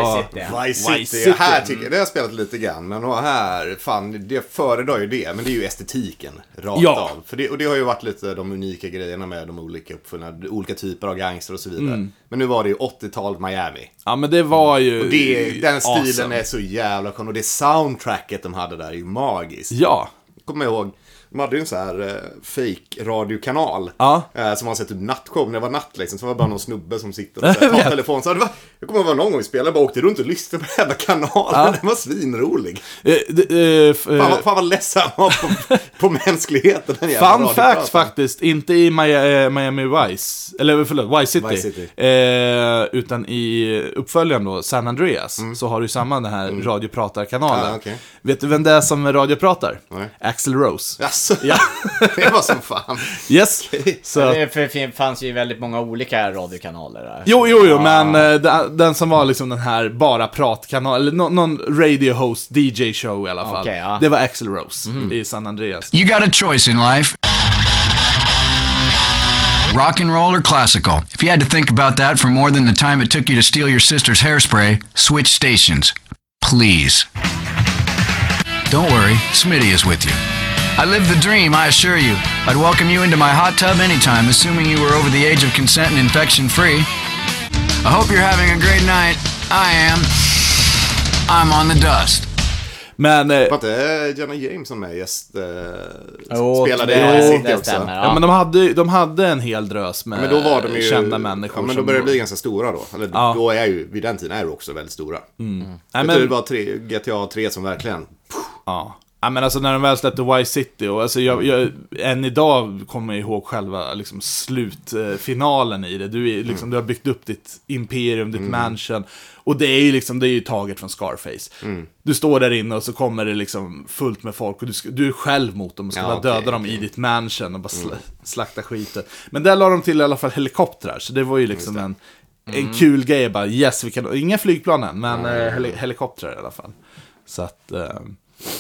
Vice City. Vice City, här tycker jag, det har jag spelat lite grann, men här, fan, det föredrar ju det, men det är ju estetiken, rakt Ja. av. För det, och det har ju varit lite de unika grejerna med de olika uppföljarna, olika typer av gangster och så vidare. Mm. Men nu var det ju 80-tal Miami. Ja, men det var ju... Och det, den stilen awesome. är så jävla skön, och det soundtracket de hade där är ju magiskt. Ja. Kommer jag ihåg, de hade ju en sån här eh, fake radiokanal. Ja. Eh, som man sett typ nattshow, när det var natt liksom. Så var det bara någon snubbe som sitter och så Jag här, tar vet. telefon. Så det var, jag kommer ihåg någon gång vi spelade, bara åkte runt och lyssnade på den jävla kanalen. Den var svinrolig. Eh, det- eh, f- Fan, eh, vad- fan vad ledsen han var på, på mänskligheten. Den jävla Fun radiopraten. fact faktiskt, inte i Miami, eh, Miami Vice, eller förlåt, Vice City. Vice City. Eh, utan i uppföljaren då, San Andreas, så har du ju samma den här radiopratarkanalen. Mm. Ja, okej. Vet du vem det är som radiopratar? Nej. Axel Rose. Jaså? Ja. det var som fan. Yes! Så, Det fanns ju väldigt många olika radiokanaler där. jo, jo, jo, men eh, den, som var liksom den här bara pratkanal, eller nå- någon radio host, DJ show i alla fall. Okej, ja. Det var Axel Rose i San Andreas. You got a choice in life. Rock and roll or classical. If you had to think about that for more than the time it took you to steal your sister's hairspray, switch stations. Please. Don't worry, Smitty is with you. I live the dream, I assure you. I'd welcome you into my hot tub anytime, assuming you were over the age of consent and infection free. I hope you're having a great night. I am. I'm on the dust. Men, eh, Var inte Jenna Jameson med gäst? Eh, Jo, spelade det- i Vice City det också? stämmer, ja, men de hade, de hade en hel drös med Men då var de ju... kända människor. Ja, men då började de bli ganska stora då. Eller Ja. då är ju, vid den tiden är de också väldigt stora. Nej, Jag men- tror det var tre, GTA 3 som verkligen... Ja. Ja, men alltså när de väl släppte Vice City, och alltså jag, jag, än idag kommer jag ihåg själva liksom, slutfinalen i det. Du, är, liksom, du har byggt upp ditt imperium, ditt mansion. Och det är ju liksom, det är ju taget från Scarface. Du står där inne och så kommer det liksom fullt med folk och du, ska, du är själv mot dem och ska Ja, bara okej, döda dem okej. i ditt mansion och bara sl slakta skiten. Men där la de till i alla fall helikoptrar, så det var ju liksom en, en kul grej. Bara, yes, vi kan, inga flygplan än, men eh, heli helikoptrar i alla fall. Så att... Eh,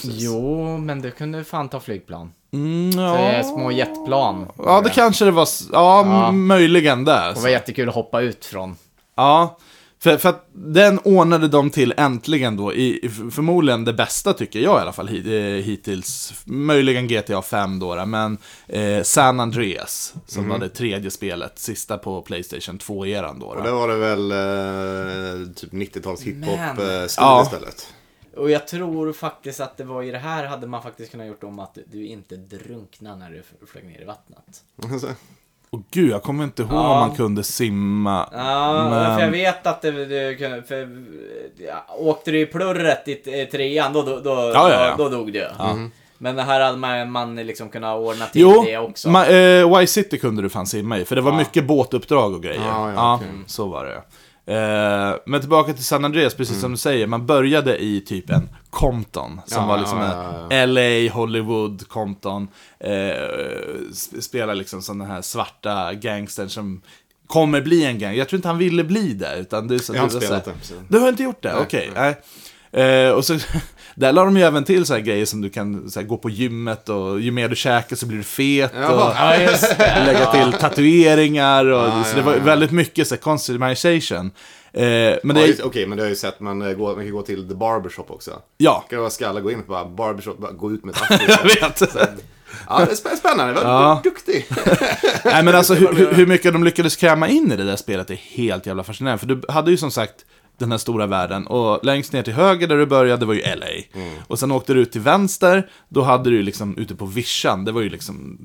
Jo, men du kunde fan ta flygplan. Mm, ja. små jetplan. ja, det kanske det var. Ja, m- möjligen där. Det var jättekul att hoppa ut från. Ja, för, för att den ordnade de till äntligen då, i, förmodligen det bästa tycker jag i alla fall hit, eh, hittills. Möjligen GTA 5 då, men eh, San Andreas, som var det tredje spelet, sista på Playstation 2-eran då. Och då. där var det väl eh, typ 90-tals hiphop-stil Men- eh, Ja. istället. Och jag tror faktiskt att det var i det här hade man faktiskt kunnat gjort om att du inte drunknade när du flög ner i vattnet. Alltså, Och gud, jag kommer inte ihåg Ja. om man kunde simma. Ja, Men- för jag vet att det, du kunde, för ja, åkte du i plurret i, trean då, då, då, Ja, ja, ja. då, då dog du. Men det här hade man, man liksom kunnat ordna till Jo, det också. ma, eh, Vice City kunde du fan simma i, för det var Ja. mycket båtuppdrag och grejer. Ja, ja, okej. så var det. Eh, men tillbaka till San Andreas, precis som du säger, man började i typ en Compton, som Ja, var liksom ja, ja, LA, Hollywood, Compton. Eh, sp- spelar liksom sådana här svarta gangsters som kommer bli en gang. Jag tror inte han ville bli det, utan så, Jag har inte spelat det. Du har inte gjort det? Okej, nej. Eh, och så, där la de ju även till så här grejer som du kan så här, gå på gymmet och ju mer du käkar så blir du fet. Jaha. Och, Ja, just lägga till tatueringar och Ja, så det var väldigt mycket så här. Eh, men det Okej, men det har jag ju sett, man, eh, går, man kan gå till The Barbershop också. ja, Kan vara skalla, gå in på bara Barbershop, bara gå ut med ett jag vet. Ja, det är spä- spännande. Vad Ja. duktig. Nej men alltså hur, hur- hur mycket de lyckades kräma in i det där spelet är helt jävla fascinerande. För du hade ju som sagt den här stora världen. Och längst ner till höger där du började var ju LA. Och sen åkte du ut till vänster, då hade du liksom ute på vischan, det var ju liksom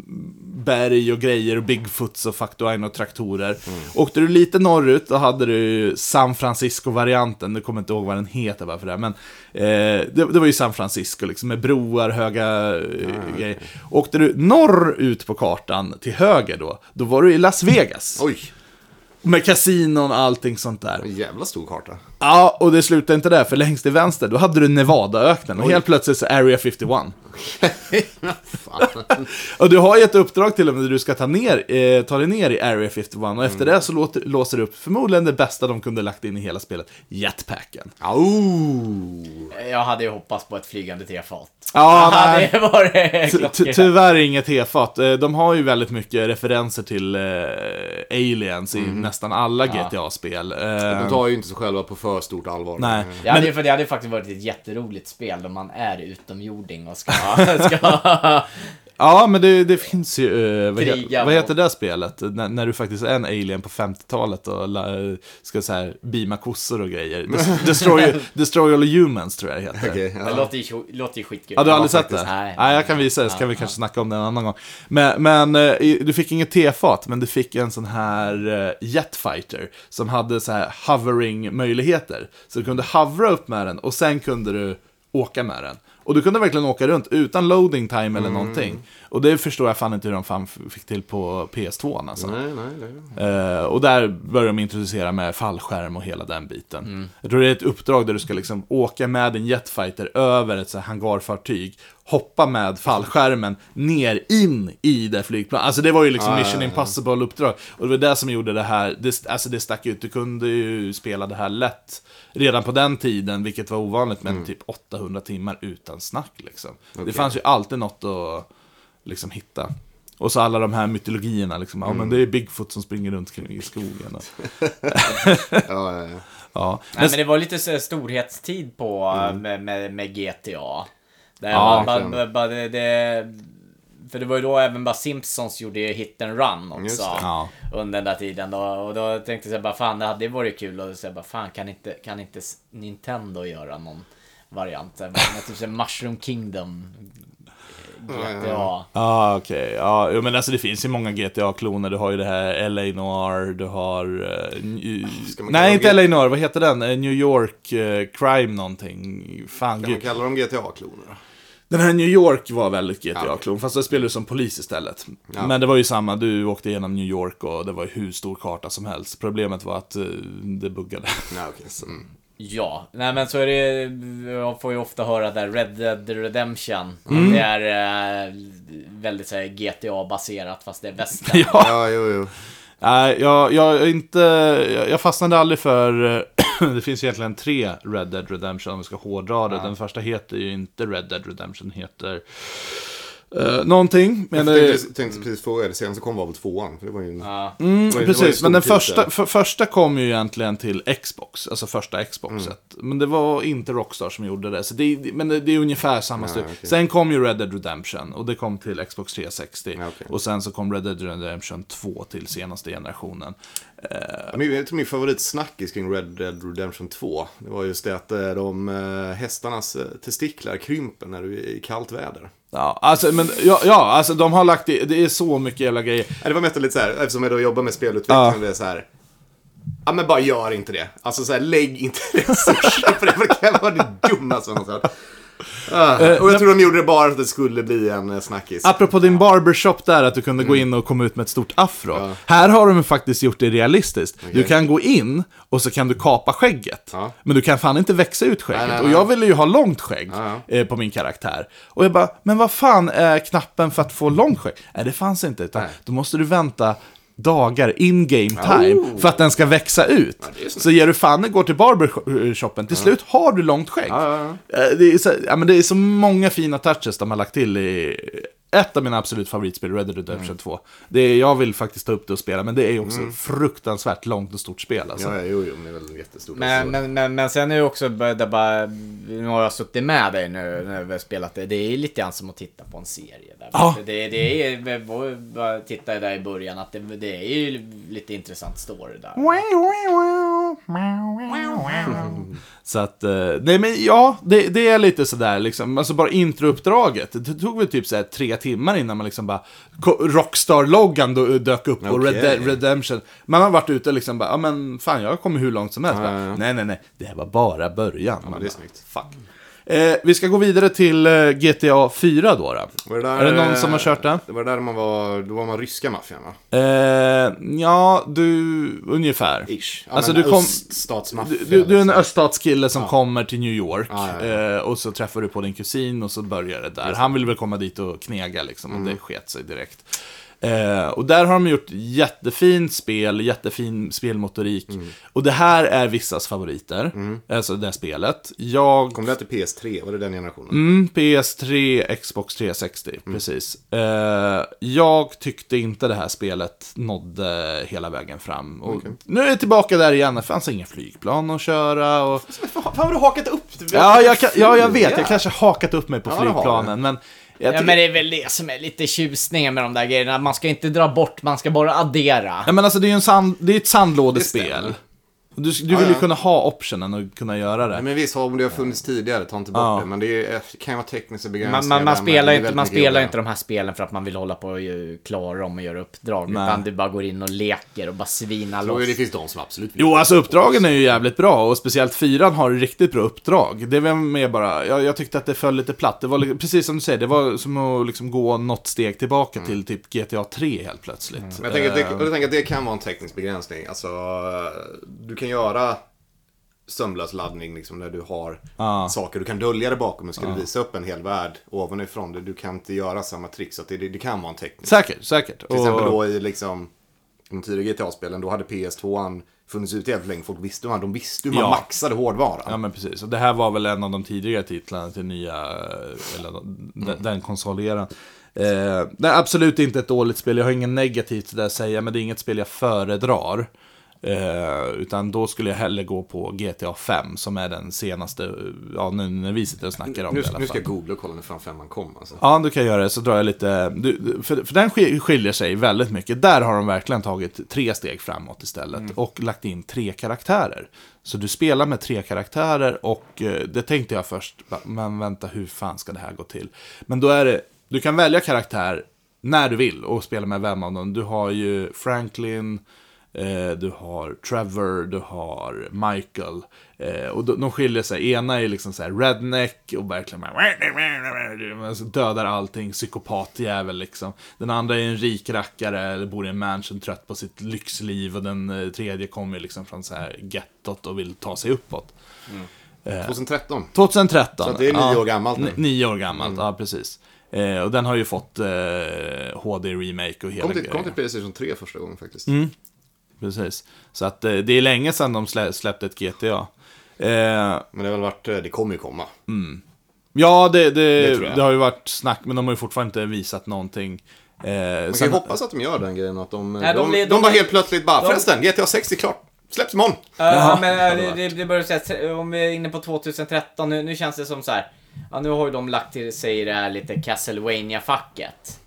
berg och grejer och Bigfoots och Factoine och traktorer. Åkte du lite norrut, då hade du San Francisco-varianten, nu kommer inte ihåg vad den heter bara för det, men eh, det, det var ju San Francisco liksom, med broar, höga eh, grejer. Åkte du norrut på kartan, till höger då, då var du i Las Vegas. Oj, Med kasinon och allting sånt där. en jävla stor karta. Ja, och det slutade inte där, för längst till vänster, då hade du Nevadaöknen, och helt plötsligt så Area 51. Fan. Och du har ju ett uppdrag till och med där du ska ta, ner, eh, ta dig ner i Area 51, och efter det så låter, låser du upp förmodligen det bästa de kunde lagt in i hela spelet, jetpacken. Au! Jag hade ju hoppats på ett flygande tefat. Ja, Ja, nej. det var det Ty-. Tyvärr inget tefat. Eh, De har ju väldigt mycket referenser till eh, aliens i nästan alla GTA-spel. De Eh, tar ju inte sig själva på för stort allvar. Nej. Ja, det, för det hade ju faktiskt varit ett jätteroligt spel om man är utomjording och ska... ska Ja, men det, det finns ju... Eh, vad, he, vad heter det spelet? När, när du faktiskt är en alien på 50-talet och la, ska så här beama kossor och grejer. Des, destroy, destroy all humans tror jag det heter. Det ja. låter ju, tjo- låter ju skitkul. Ja, du har aldrig sett det? Nej. Nej, jag kan visa det, så kan vi kanske snacka om det en annan gång. Men, men eh, du fick inget tefat, men du fick en sån här eh, jetfighter som hade så här hovering-möjligheter. Så du kunde hovra upp med den och sen kunde du åka med den. Och du kunde verkligen åka runt utan loading time eller någonting. Och det förstår jag fan inte hur de fan fick till på PS2 alltså. Nej, nej, nej. Eh, och där börjar de introducera med fallskärm och hela den biten. Jag tror det är ett uppdrag där du ska liksom åka med en jetfighter över ett så här hangarfartyg, hoppa med fallskärmen ner in i det flygplanet. Alltså det var ju liksom Mission Impossible-uppdrag. Och det var det som gjorde det här, det, alltså det stack ut. Du kunde ju spela det här lätt redan på den tiden, vilket var ovanligt, men typ 800 timmar utan snack liksom. Det fanns ju alltid något att liksom hitta. Och så alla de här mytologierna, liksom. ja men det är Bigfoot som springer runt kring i skogen. Och, Ja, ja, ja. ja. Nej, men det var lite så storhetstid på med, med, med GTA. Där Ja, man, bara, bara, det, det, för det var ju då även bara Simpsons gjorde ju hit and run också. det. Ja. Under den där tiden då. Och då tänkte jag bara fan det hade varit kul och så bara fan kan inte, kan inte Nintendo göra någon variant? Typ Mushroom Kingdom. GTA. Ja, okej. Ja, men alltså det finns ju många GTA-kloner. Du har ju det här LA Noir, du har... eh, New- kalla Nej, inte G- LA Noir, vad heter den? Eh, New York eh, Crime någonting. Fan, Kan man gud. kalla dem GTA-kloner? då? Den här New York var väldigt GTA-klon, fast då spelade du som polis istället. Ja. Men det var ju samma, du åkte igenom New York och det var ju hur stor karta som helst. Problemet var att eh, det buggade. Nej, okej. så- Mm. Ja, nej men så är det, jag får ju ofta höra där Red Dead Redemption. Mm. Det är eh, väldigt så här GTA-baserat fast det är västern. ja. Ja, jo, jo. Nej, jag, jag, inte, jag, fastnade aldrig för... det finns egentligen tre Red Dead Redemption om vi ska hårdra det. Den första heter ju inte Red Dead Redemption, heter... Uh, någonting. Men, Jag eh, tänkte, tänkte precis fråga, det senaste kom var väl tvåan? För det var ju en... Ja. det var ju- det var ju Precis, men den första, för, första kom ju egentligen till Xbox, alltså första Xboxet. Mm. Men det var inte Rockstar som gjorde det, så det, men det, det är ungefär samma Ja, styr. okej. Sen kom ju Red Dead Redemption, och det kom till Xbox 360. Ja, okej. Och sen så kom Red Dead Redemption 2 till senaste generationen. Min- Jag tror min favoritsnackis kring Red Dead Redemption 2, det var just det att eh, de eh, hästarnas eh, testiklar krymper när du är i kallt väder. Ja, alltså, men, ja, ja, alltså de har lagt i, det är så mycket jävla grejer. Det var mest lite så här, eftersom jag då jobbar med spelutveckling, Ja. det är så här. Ja men bara gör inte det. Alltså så här, lägg inte resurser på det, för det kan vara det dummaste man har hört. Ah, och jag tror de gjorde det bara för att det skulle bli en eh, snackis. Apropå din barbershop där, att du kunde gå in och komma ut med ett stort afro. Mm. Ja. Här har de faktiskt gjort det realistiskt. Du kan gå in och så kan du kapa skägget. Ja. Men du kan fan inte växa ut skägget. Nej, nej, Och nej. jag ville ju ha långt skägg Ja, eh, på min karaktär. Och jag bara, men vad fan är knappen för att få långt skägg? Nej, det fanns inte. Utan då måste du vänta dagar in game time Oh. för att den ska växa ut. är så ger du fan går till barbershoppen, till slut har du långt skägg. Ja, ja, Eh, Det är, så, ja, men det är så många fina touches de har lagt till i ett av mina absolut favoritspel, Red Dead Redemption Mm. 2. Det är, jag vill faktiskt ta upp det och spela, men det är också fruktansvärt långt och stort spel. Alltså. Ja, ja, jo, jo, men det är väl jättestort. Men, men, men, men sen är det också det bara, nu har jag suttit med dig nu när vi har spelat det. Det är lite grann som att titta på en serie. Där. Ja. Det, det är, tittade där i början att det, det är ju lite intressant story där. Så att, eh, nej men ja, det, det är lite sådär liksom, alltså bara introuppdraget. Det tog väl typ såhär tre timmar innan man liksom bara, Rockstar-loggan då dök upp och Red Okej. Dead Redemption. Man har varit ute och liksom bara, ja men fan jag har kommit hur långt som helst. Ja, Bara, ja, ja. Nej, nej, nej, det här var bara början. Man men det är bara, snyggt. Fuck. Eh, vi ska gå vidare till eh, GTA 4 då. då. Det där, Är det någon som har kört det? Det var där man var, då var man ryska maffian va? Eh, ja, du, ungefär. Ish. Ja, Alltså, du kom- öststatsmaffia. Du, du, du är en liksom. öststatskille som kommer till New York Ja, ja, ja. Eh, och så träffar du på din kusin och så börjar det där. Han vill väl komma dit och knega liksom Mm. och det sket sig direkt. Eh, och där har de gjort jättefint spel, jättefin spelmotorik. Mm. Och det här är vissas favoriter, alltså det här spelet. Jag Kom det till PS3? Var det den generationen? Mm, PS3, Xbox 360, Mm. precis. Eh, jag tyckte inte det här spelet nådde hela vägen fram. Och Nu är jag tillbaka där igen, det fanns inga flygplan att köra. Och... Fan har du hakat upp? Ja, jag, ja, jag vet, jag kanske hakat upp mig på Ja, flygplanen, men... Jag Ja men det är väl det som är lite tjusningen med de där grejerna. Man ska inte dra bort, man ska bara addera. Ja, men alltså det är ju en sand, det är ett Det sandlådespel. Du, du vill ju kunna ha optionen och kunna göra det. Nej, men visst, om det har funnits tidigare, ta inte bort Ja. det. Men det är, kan ju vara tekniska begränsningar. Man, man, man spelar, inte, man spelar inte de här spelen för att man vill hålla på och klara dem och göra uppdrag. Nej. Utan du bara går in och leker och bara svina Jag tror loss. det finns de som absolut vill Jo, alltså uppdragen är ju jävligt bra och speciellt fyran har riktigt bra uppdrag. Det var med bara, jag, jag tyckte att det föll lite platt. Det var precis som du säger, det var som att liksom gå något steg tillbaka till typ GTA 3 helt plötsligt. Men jag tänker, att det, Eh, jag tänker att det kan vara en teknisk begränsning. Alltså, du kan göra sömlös laddning liksom, när du har Ja. saker du kan dölja det bakom. Men ska du visa upp en hel värld ovanifrån, det, du kan inte göra samma trick. Så det, det, kan vara en teknisk. Säkert, säkert. Till exempel Och- då i liksom, de tidigare GTA-spelen, då hade PS2an funnits ute jävligt länge. Folk visste hur man, de visste hur man Ja. maxade hårdvaran. Ja men precis, och det här var väl en av de tidigare titlarna till nya, eller den, den konsoleran. Eh, det är absolut inte ett dåligt spel, jag har inget negativt till det att säga, men det är inget spel jag föredrar. Eh, utan då skulle jag hellre gå på GTA 5 som är den senaste, ja nu när vi sitter och snackar om nu, det i alla nu ska fall. jag googla och kolla när fan femman kom alltså. Ja, du kan göra det, så drar jag lite, du, för, för den sk- skiljer sig väldigt mycket. Där har de verkligen tagit tre steg framåt istället och lagt in tre karaktärer. Så du spelar med tre karaktärer och eh, det tänkte jag först, men vänta hur fan ska det här gå till? Men då är det, du kan välja karaktär när du vill och spela med vem av dem. Du har ju Franklin, Eh, du har Trevor, du har Michael. Eh, och de, de skiljer sig. Ena är liksom så här redneck och verkligen alltså dödar allting, psykopatjävel liksom. Den andra är en rik rackare, eller bor i en mansion, trött på sitt lyxliv. Och den eh, tredje kommer liksom från så här gettot och vill ta sig uppåt. 2013. 2013. Så det är nio ja. år gammalt nu. Nio år gammalt, ja precis. Eh, och den har ju fått eh, HD-remake och hela Kom till, grejen. kom till Playstation 3 första gången faktiskt. Mm. Precis. Så att eh, det är länge sedan de slä, släppte ett GTA. Eh, Men det har väl varit, eh, det kommer ju komma. ja, det, det, Det det, har ju varit snack, men de har ju fortfarande inte visat någonting. Eh, Man kan ju hoppas att de gör den grejen. Att de, Nej, de, de- de, de- bara helt plötsligt bara, de- förresten, GTA 6 är klart. Släpps imorgon. Ja, men det, det börjar säga, om vi är inne på 2013, nu, nu känns det som så här. Ja, nu har ju de lagt till sig det här lite castlevania facket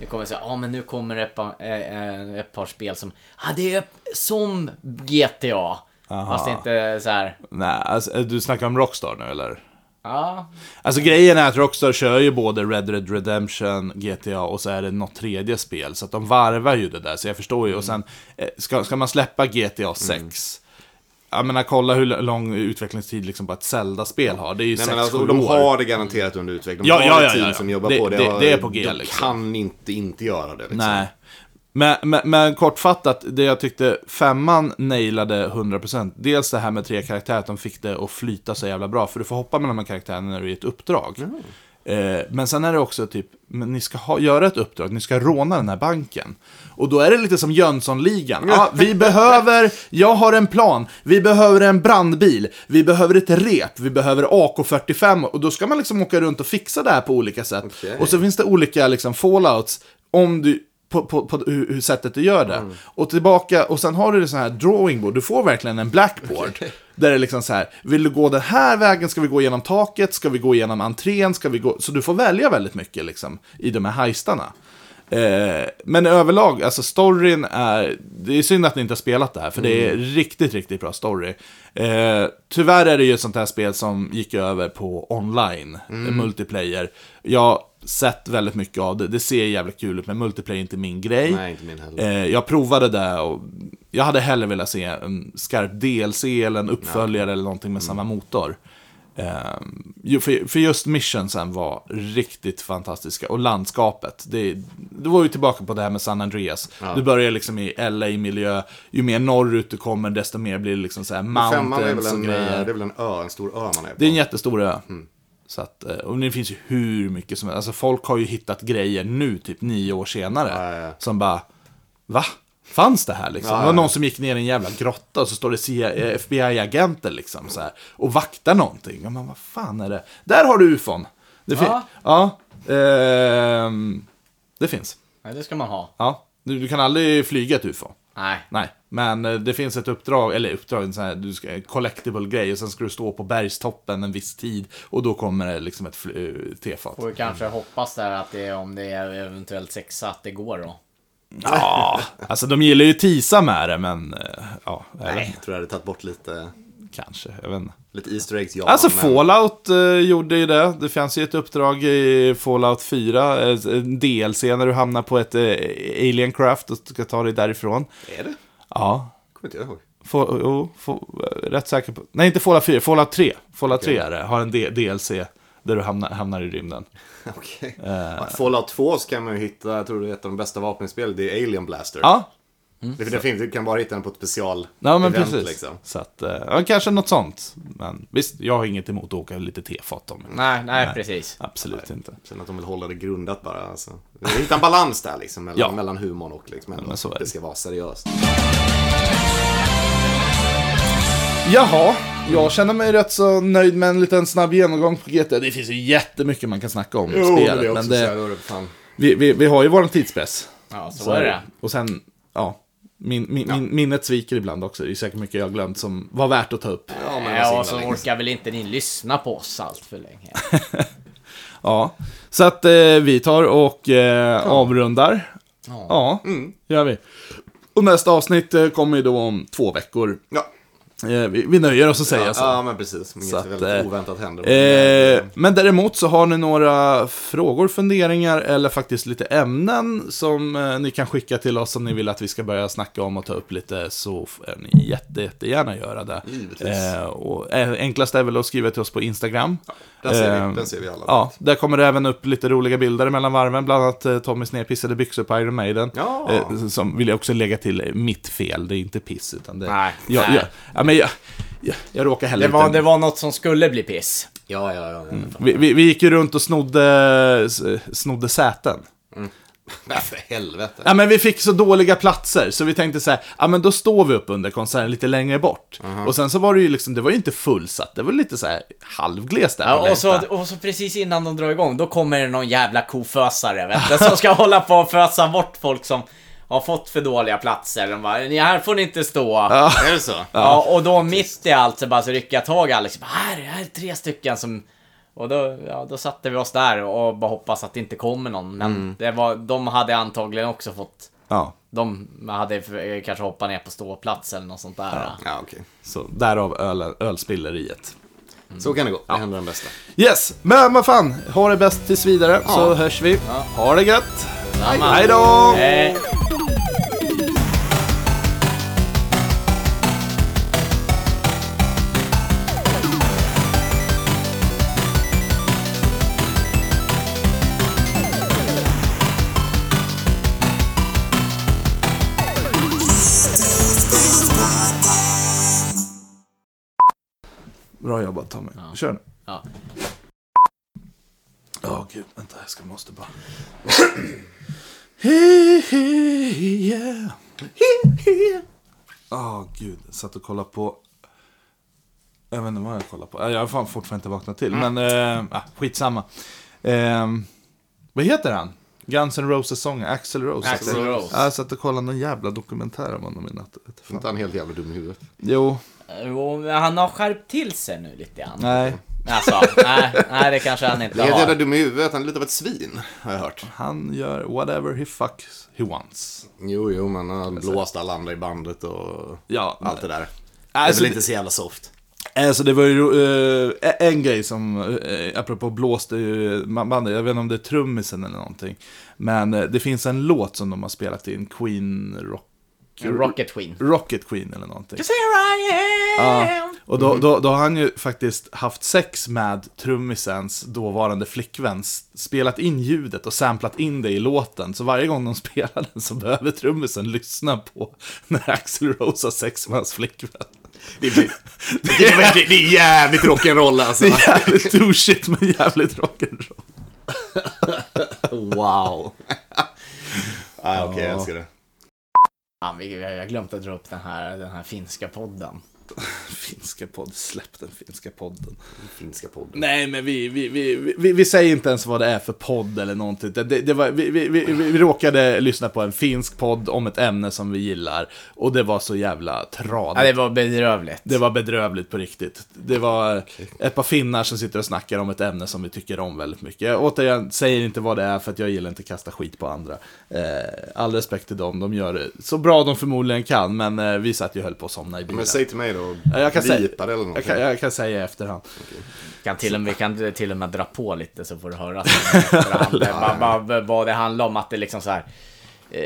Nu kommer säga, ja men nu kommer ett par, eh, eh, ett par spel som, ja det är som GTA. Fast inte så här. Nej, alltså, du snackar om Rockstar nu eller? ja. Alltså grejen är att Rockstar kör ju både Red Dead Redemption, GTA och så är det något tredje spel. Så att de varvar ju det där, så jag förstår ju. Och sen, eh, ska, ska man släppa GTA 6? Jag menar, kolla hur lång utvecklingstid liksom på ett Zelda-spel har. Det är ju Nej, 6 men alltså, år. de har det garanterat under utveckling. De Ja, har ja, ett team ja, ja. som jobbar Det- på det. det- det är på G, De liksom. kan inte inte göra det. Liksom. Nej. Men, men, men kortfattat, det jag tyckte femman nailade 100%. Dels det här med tre karaktärer, att de fick det att flyta så jävla bra. För du får hoppa mellan de här karaktärerna när du är i ett uppdrag. Eh, men sen är det också typ, men ni ska ha, göra ett uppdrag, ni ska råna den här banken. Och då är det lite som Jönssonligan. Ja, vi behöver, jag har en plan, vi behöver en brandbil, vi behöver ett rep, vi behöver AK45. Och då ska man liksom åka runt och fixa det här på olika sätt. Okej. Och så finns det olika liksom fallouts om du, på, på, på hur, hur sättet du gör det. Och tillbaka, och sen har du det så här drawing board, du får verkligen en blackboard. Där det är liksom så här, vill du gå den här vägen, ska vi gå igenom taket, ska vi gå igenom entrén, ska vi gå... Så du får välja väldigt mycket liksom i de här heistarna. Eh, men överlag, alltså storyn är... Det är synd att ni inte har spelat det här, för det är riktigt, riktigt bra story. Eh, tyvärr är det ju ett sånt här spel som gick över på online, multiplayer. Jag sett väldigt mycket av det, det ser jävligt kul ut, men multiplayer är inte min grej. Nej, inte min heller. Eh, jag provade det och jag hade hellre velat se en skarp DLC eller en uppföljare eller någonting med samma motor. Eh, för, för just missionsen var riktigt fantastiska. Och landskapet. Det, det var ju tillbaka på det här med San Andreas. Du börjar liksom i LA-miljö. Ju mer norrut du kommer, desto mer blir det liksom så här mountains och en, eh, grejer. det är väl en ö, en stor ö man är på. Det är en jättestor ö. Så att, eh, och det finns ju hur mycket som helst. Alltså folk har ju hittat grejer nu, typ nio år senare. Ja, ja. Som bara, va? Fanns det här liksom? Ja, Det var någon som gick ner i en jävla grotta och så står det eh, FBI-agenter liksom så här, och vaktar någonting. Ja, men vad fan är det? Där har du ufon! Det Ja. ja ehm, det finns. Nej, det ska man ha. Ja. Du, du kan aldrig flyga ett ufo. Nej. Nej, men eh, det finns ett uppdrag, eller uppdrag, en sån här, du ska, collectible grej och sen ska du stå på bergstoppen en viss tid och då kommer det liksom ett eh, tefat. Får vi kanske hoppas där att det, om det är eventuellt sexa, att det går då. Ja, alltså de gillar ju tisa med det, men eh, ja, jag Nej, jag tror jag hade tagit bort lite, kanske, jag vet inte. Lite Easter eggs, ja. Alltså men- Fallout eh, gjorde ju det. Det fanns ju ett uppdrag i Fallout 4, eh, en DLC när du hamnar på ett eh, alien craft och ska ta dig därifrån. Är det? Ja, Kommer inte jag ihåg. Få, jo, få, rätt säker på. Nej, inte Fallout 4, Fallout 3. Fallout 3 är det, har en D- DLC där du hamnar, hamnar i rymden. Okej. Eh. Ja, Fallout 2 så kan man ju hitta, jag tror det är ett av de bästa vapenspel, det är Alien Blaster. Ja, Det, det finns, du kan bara hitta den på ett special ja men event precis. liksom. Så att, eh, ja, kanske något sånt. Men visst, jag har inget emot att åka lite tefat om. Nej, nej, precis. Absolut inte. Sen att de vill hålla det grundat bara. Alltså. Hitta en balans där liksom, mellan, Ja. mellan humorn och liksom, ändå, men så är det det. ska vara seriöst. Jaha, jag känner mig rätt så nöjd med en liten snabb genomgång på GTA. Det finns ju jättemycket man kan snacka om i spelet. Men det, vi, vi, vi har ju våran tidspress. Ja, så, är det. Och sen, ja. Min, min, min, minnet sviker ibland också. Det är säkert mycket jag har glömt som var värt att ta upp. Ja, men Ja, ja, och så orkar väl inte ni lyssna på oss allt för länge. Ja, så att eh, vi tar och eh, avrundar. Ja, gör vi. Och nästa avsnitt eh, kommer ju då om två veckor. Ja. Eh, vi, vi nöjer oss att säga Ja, så. ja, men precis. Inget Så att, väldigt eh, oväntat händer. Eh, men däremot så har ni några frågor, funderingar eller faktiskt lite ämnen som eh, ni kan skicka till oss om ni vill att vi ska börja snacka om och ta upp lite så får ni jätte, jättegärna göra det. Eh, och eh, enklast är väl att skriva till oss på Instagram. den, ser eh, vi, den ser vi alla. Ja, där kommer det även upp lite roliga bilder mellan varven, bland annat eh, Tommys nedpissade byxor på Iron Maiden. Ja. Eh, som vill jag också lägga till eh, mitt fel, det är inte piss utan det... Nej, jag. Jag, ja, men jag, jag, jag råkar heller Det var, inte... det var något som skulle bli piss. Ja, ja, ja. Mm. Vi, vi, vi gick ju runt och snodde, snodde säten. Nej, för helvete. Ja, men vi fick så dåliga platser, så vi tänkte så här, ja men då står vi upp under konserten lite längre bort. Och sen så var det ju liksom, det var ju inte fullsatt, det var lite så här halvglest där Ja, och, så, och så precis innan de drar igång, då kommer det någon jävla kofösare, vet du, som ska hålla på och fösa bort folk som har fått för dåliga platser. De bara, "Ni, här får ni inte stå. Ja. Är det så? och då mitt i allt så bara så rycker jag tag i Alex. Bara, här, här är tre stycken som... Och då, ja, då satte vi oss där och bara hoppas att det inte kommer någon. Men det var, de hade antagligen också fått... Ja, De hade kanske hoppat ner på ståplats eller något sånt där. Ja, okej. så därav öl, ölspilleriet. Så kan det gå. Det händer den bästa. Yes, men vad fan, ha det bäst tills vidare, så hörs vi. Ha det gött! Samma. Hej då! Bra jobbat Tommy. Kör nu. ja. Ja, gud, vänta, jag ska, måste bara... He, he, yeah. He, he. Ja, gud, jag satt och kollade på... Jag vet inte vad jag kollar på. Jag har fan fortfarande inte vaknat till, men äh, ah, skitsamma. Ehm, vad heter han? Guns N' Roses sång, Axl Rose. Axl Rose. Ja, Jag satt och kollade någon jävla dokumentär om honom i natt. Inte fan. han helt jävla dum i huvudet. Jo, Jo, men han har skärpt till sig nu lite grann. nej. Alltså, nej, nej, det kanske han inte Det är jävla har. dum i huvudet, han är lite av ett svin, har jag hört. Han gör whatever he fucks he wants. Jo, jo, men han har blåst alla andra i bandet och Ja, allt det där. Alltså, det är väl inte så jävla soft. Alltså det var ju eh, en grej som, uh, apropå blåste ju bandet, jag vet inte om det är trummisen eller någonting. Men eh, det finns en låt som de har spelat in, Queen Rock... Rocket Queen. Rocket Queen eller någonting. Cause here I am. Ja, och då, då, då har han ju faktiskt haft sex med trummisens dåvarande flickvän, spelat in ljudet och samplat in det i låten. Så varje gång de spelar den så behöver trummisen lyssna på när Axl Rose har sex med hans flickvän. Det är, det är, det är jävligt rock'n'roll alltså. Det är jävligt douchigt men jävligt rock'n'roll. Wow. ah, Okej, jag älskar det. Vi har glömt att dra upp den här, den här finska podden. Finska podd, släpp den finska podden. Finska podden. Nej, men vi, vi, vi, vi, vi säger inte ens vad det är för podd eller någonting. Det, det var, vi, vi, vi, vi råkade lyssna på en finsk podd om ett ämne som vi gillar. Och det var så jävla tradigt. Ja, det var bedrövligt. Det var bedrövligt på riktigt. Det var ett par finnar som sitter och snackar om ett ämne som vi tycker om väldigt mycket. Jag, återigen, säger inte vad det är för att jag gillar inte att kasta skit på andra. Eh, all respekt till dem, de gör det så bra de förmodligen kan, men eh, vi satt ju och höll på att somna i bilen. Men säg till mig då, Ja, jag kan säga- bipa det eller jag, kan, jag kan säga i efterhand. Kan till och med, vi kan till och med dra på lite så får du höra vad, vad, vad det handlar om. Att det liksom så här. Eh,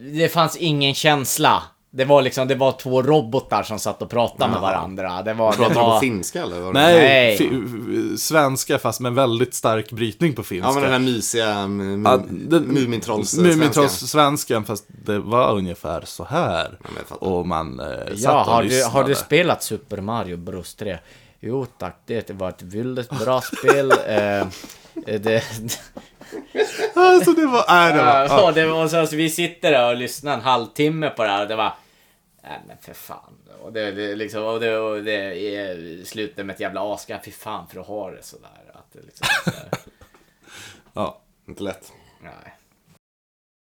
det fanns ingen känsla. Det var liksom, det var två robotar som satt och pratade med varandra. Det var, det Pratar du på var... finska eller? Vad det- Nej, svenska fast med väldigt stark brytning på finska. Ja, men den här mysiga mm, Ja, mu- den- Mumintrolls Mumintrolls-svenskan, fast det var ungefär så här. fattar. och man eh, satt Ja, och har du, lyssnade. har du spelat Super Mario Bros 3? Jo tack, det var ett väldigt bra spel. Eh, det, Alltså det var... Nej, det var... ja, det var så, så vi sitter där och lyssnar en halvtimme på det här och det var... Nej men för fan. Och det, det, liksom, och det, och det är slutet med ett jävla asgarv. Fy fan för att ha det sådär. Att det liksom, så ja. Inte lätt. nej.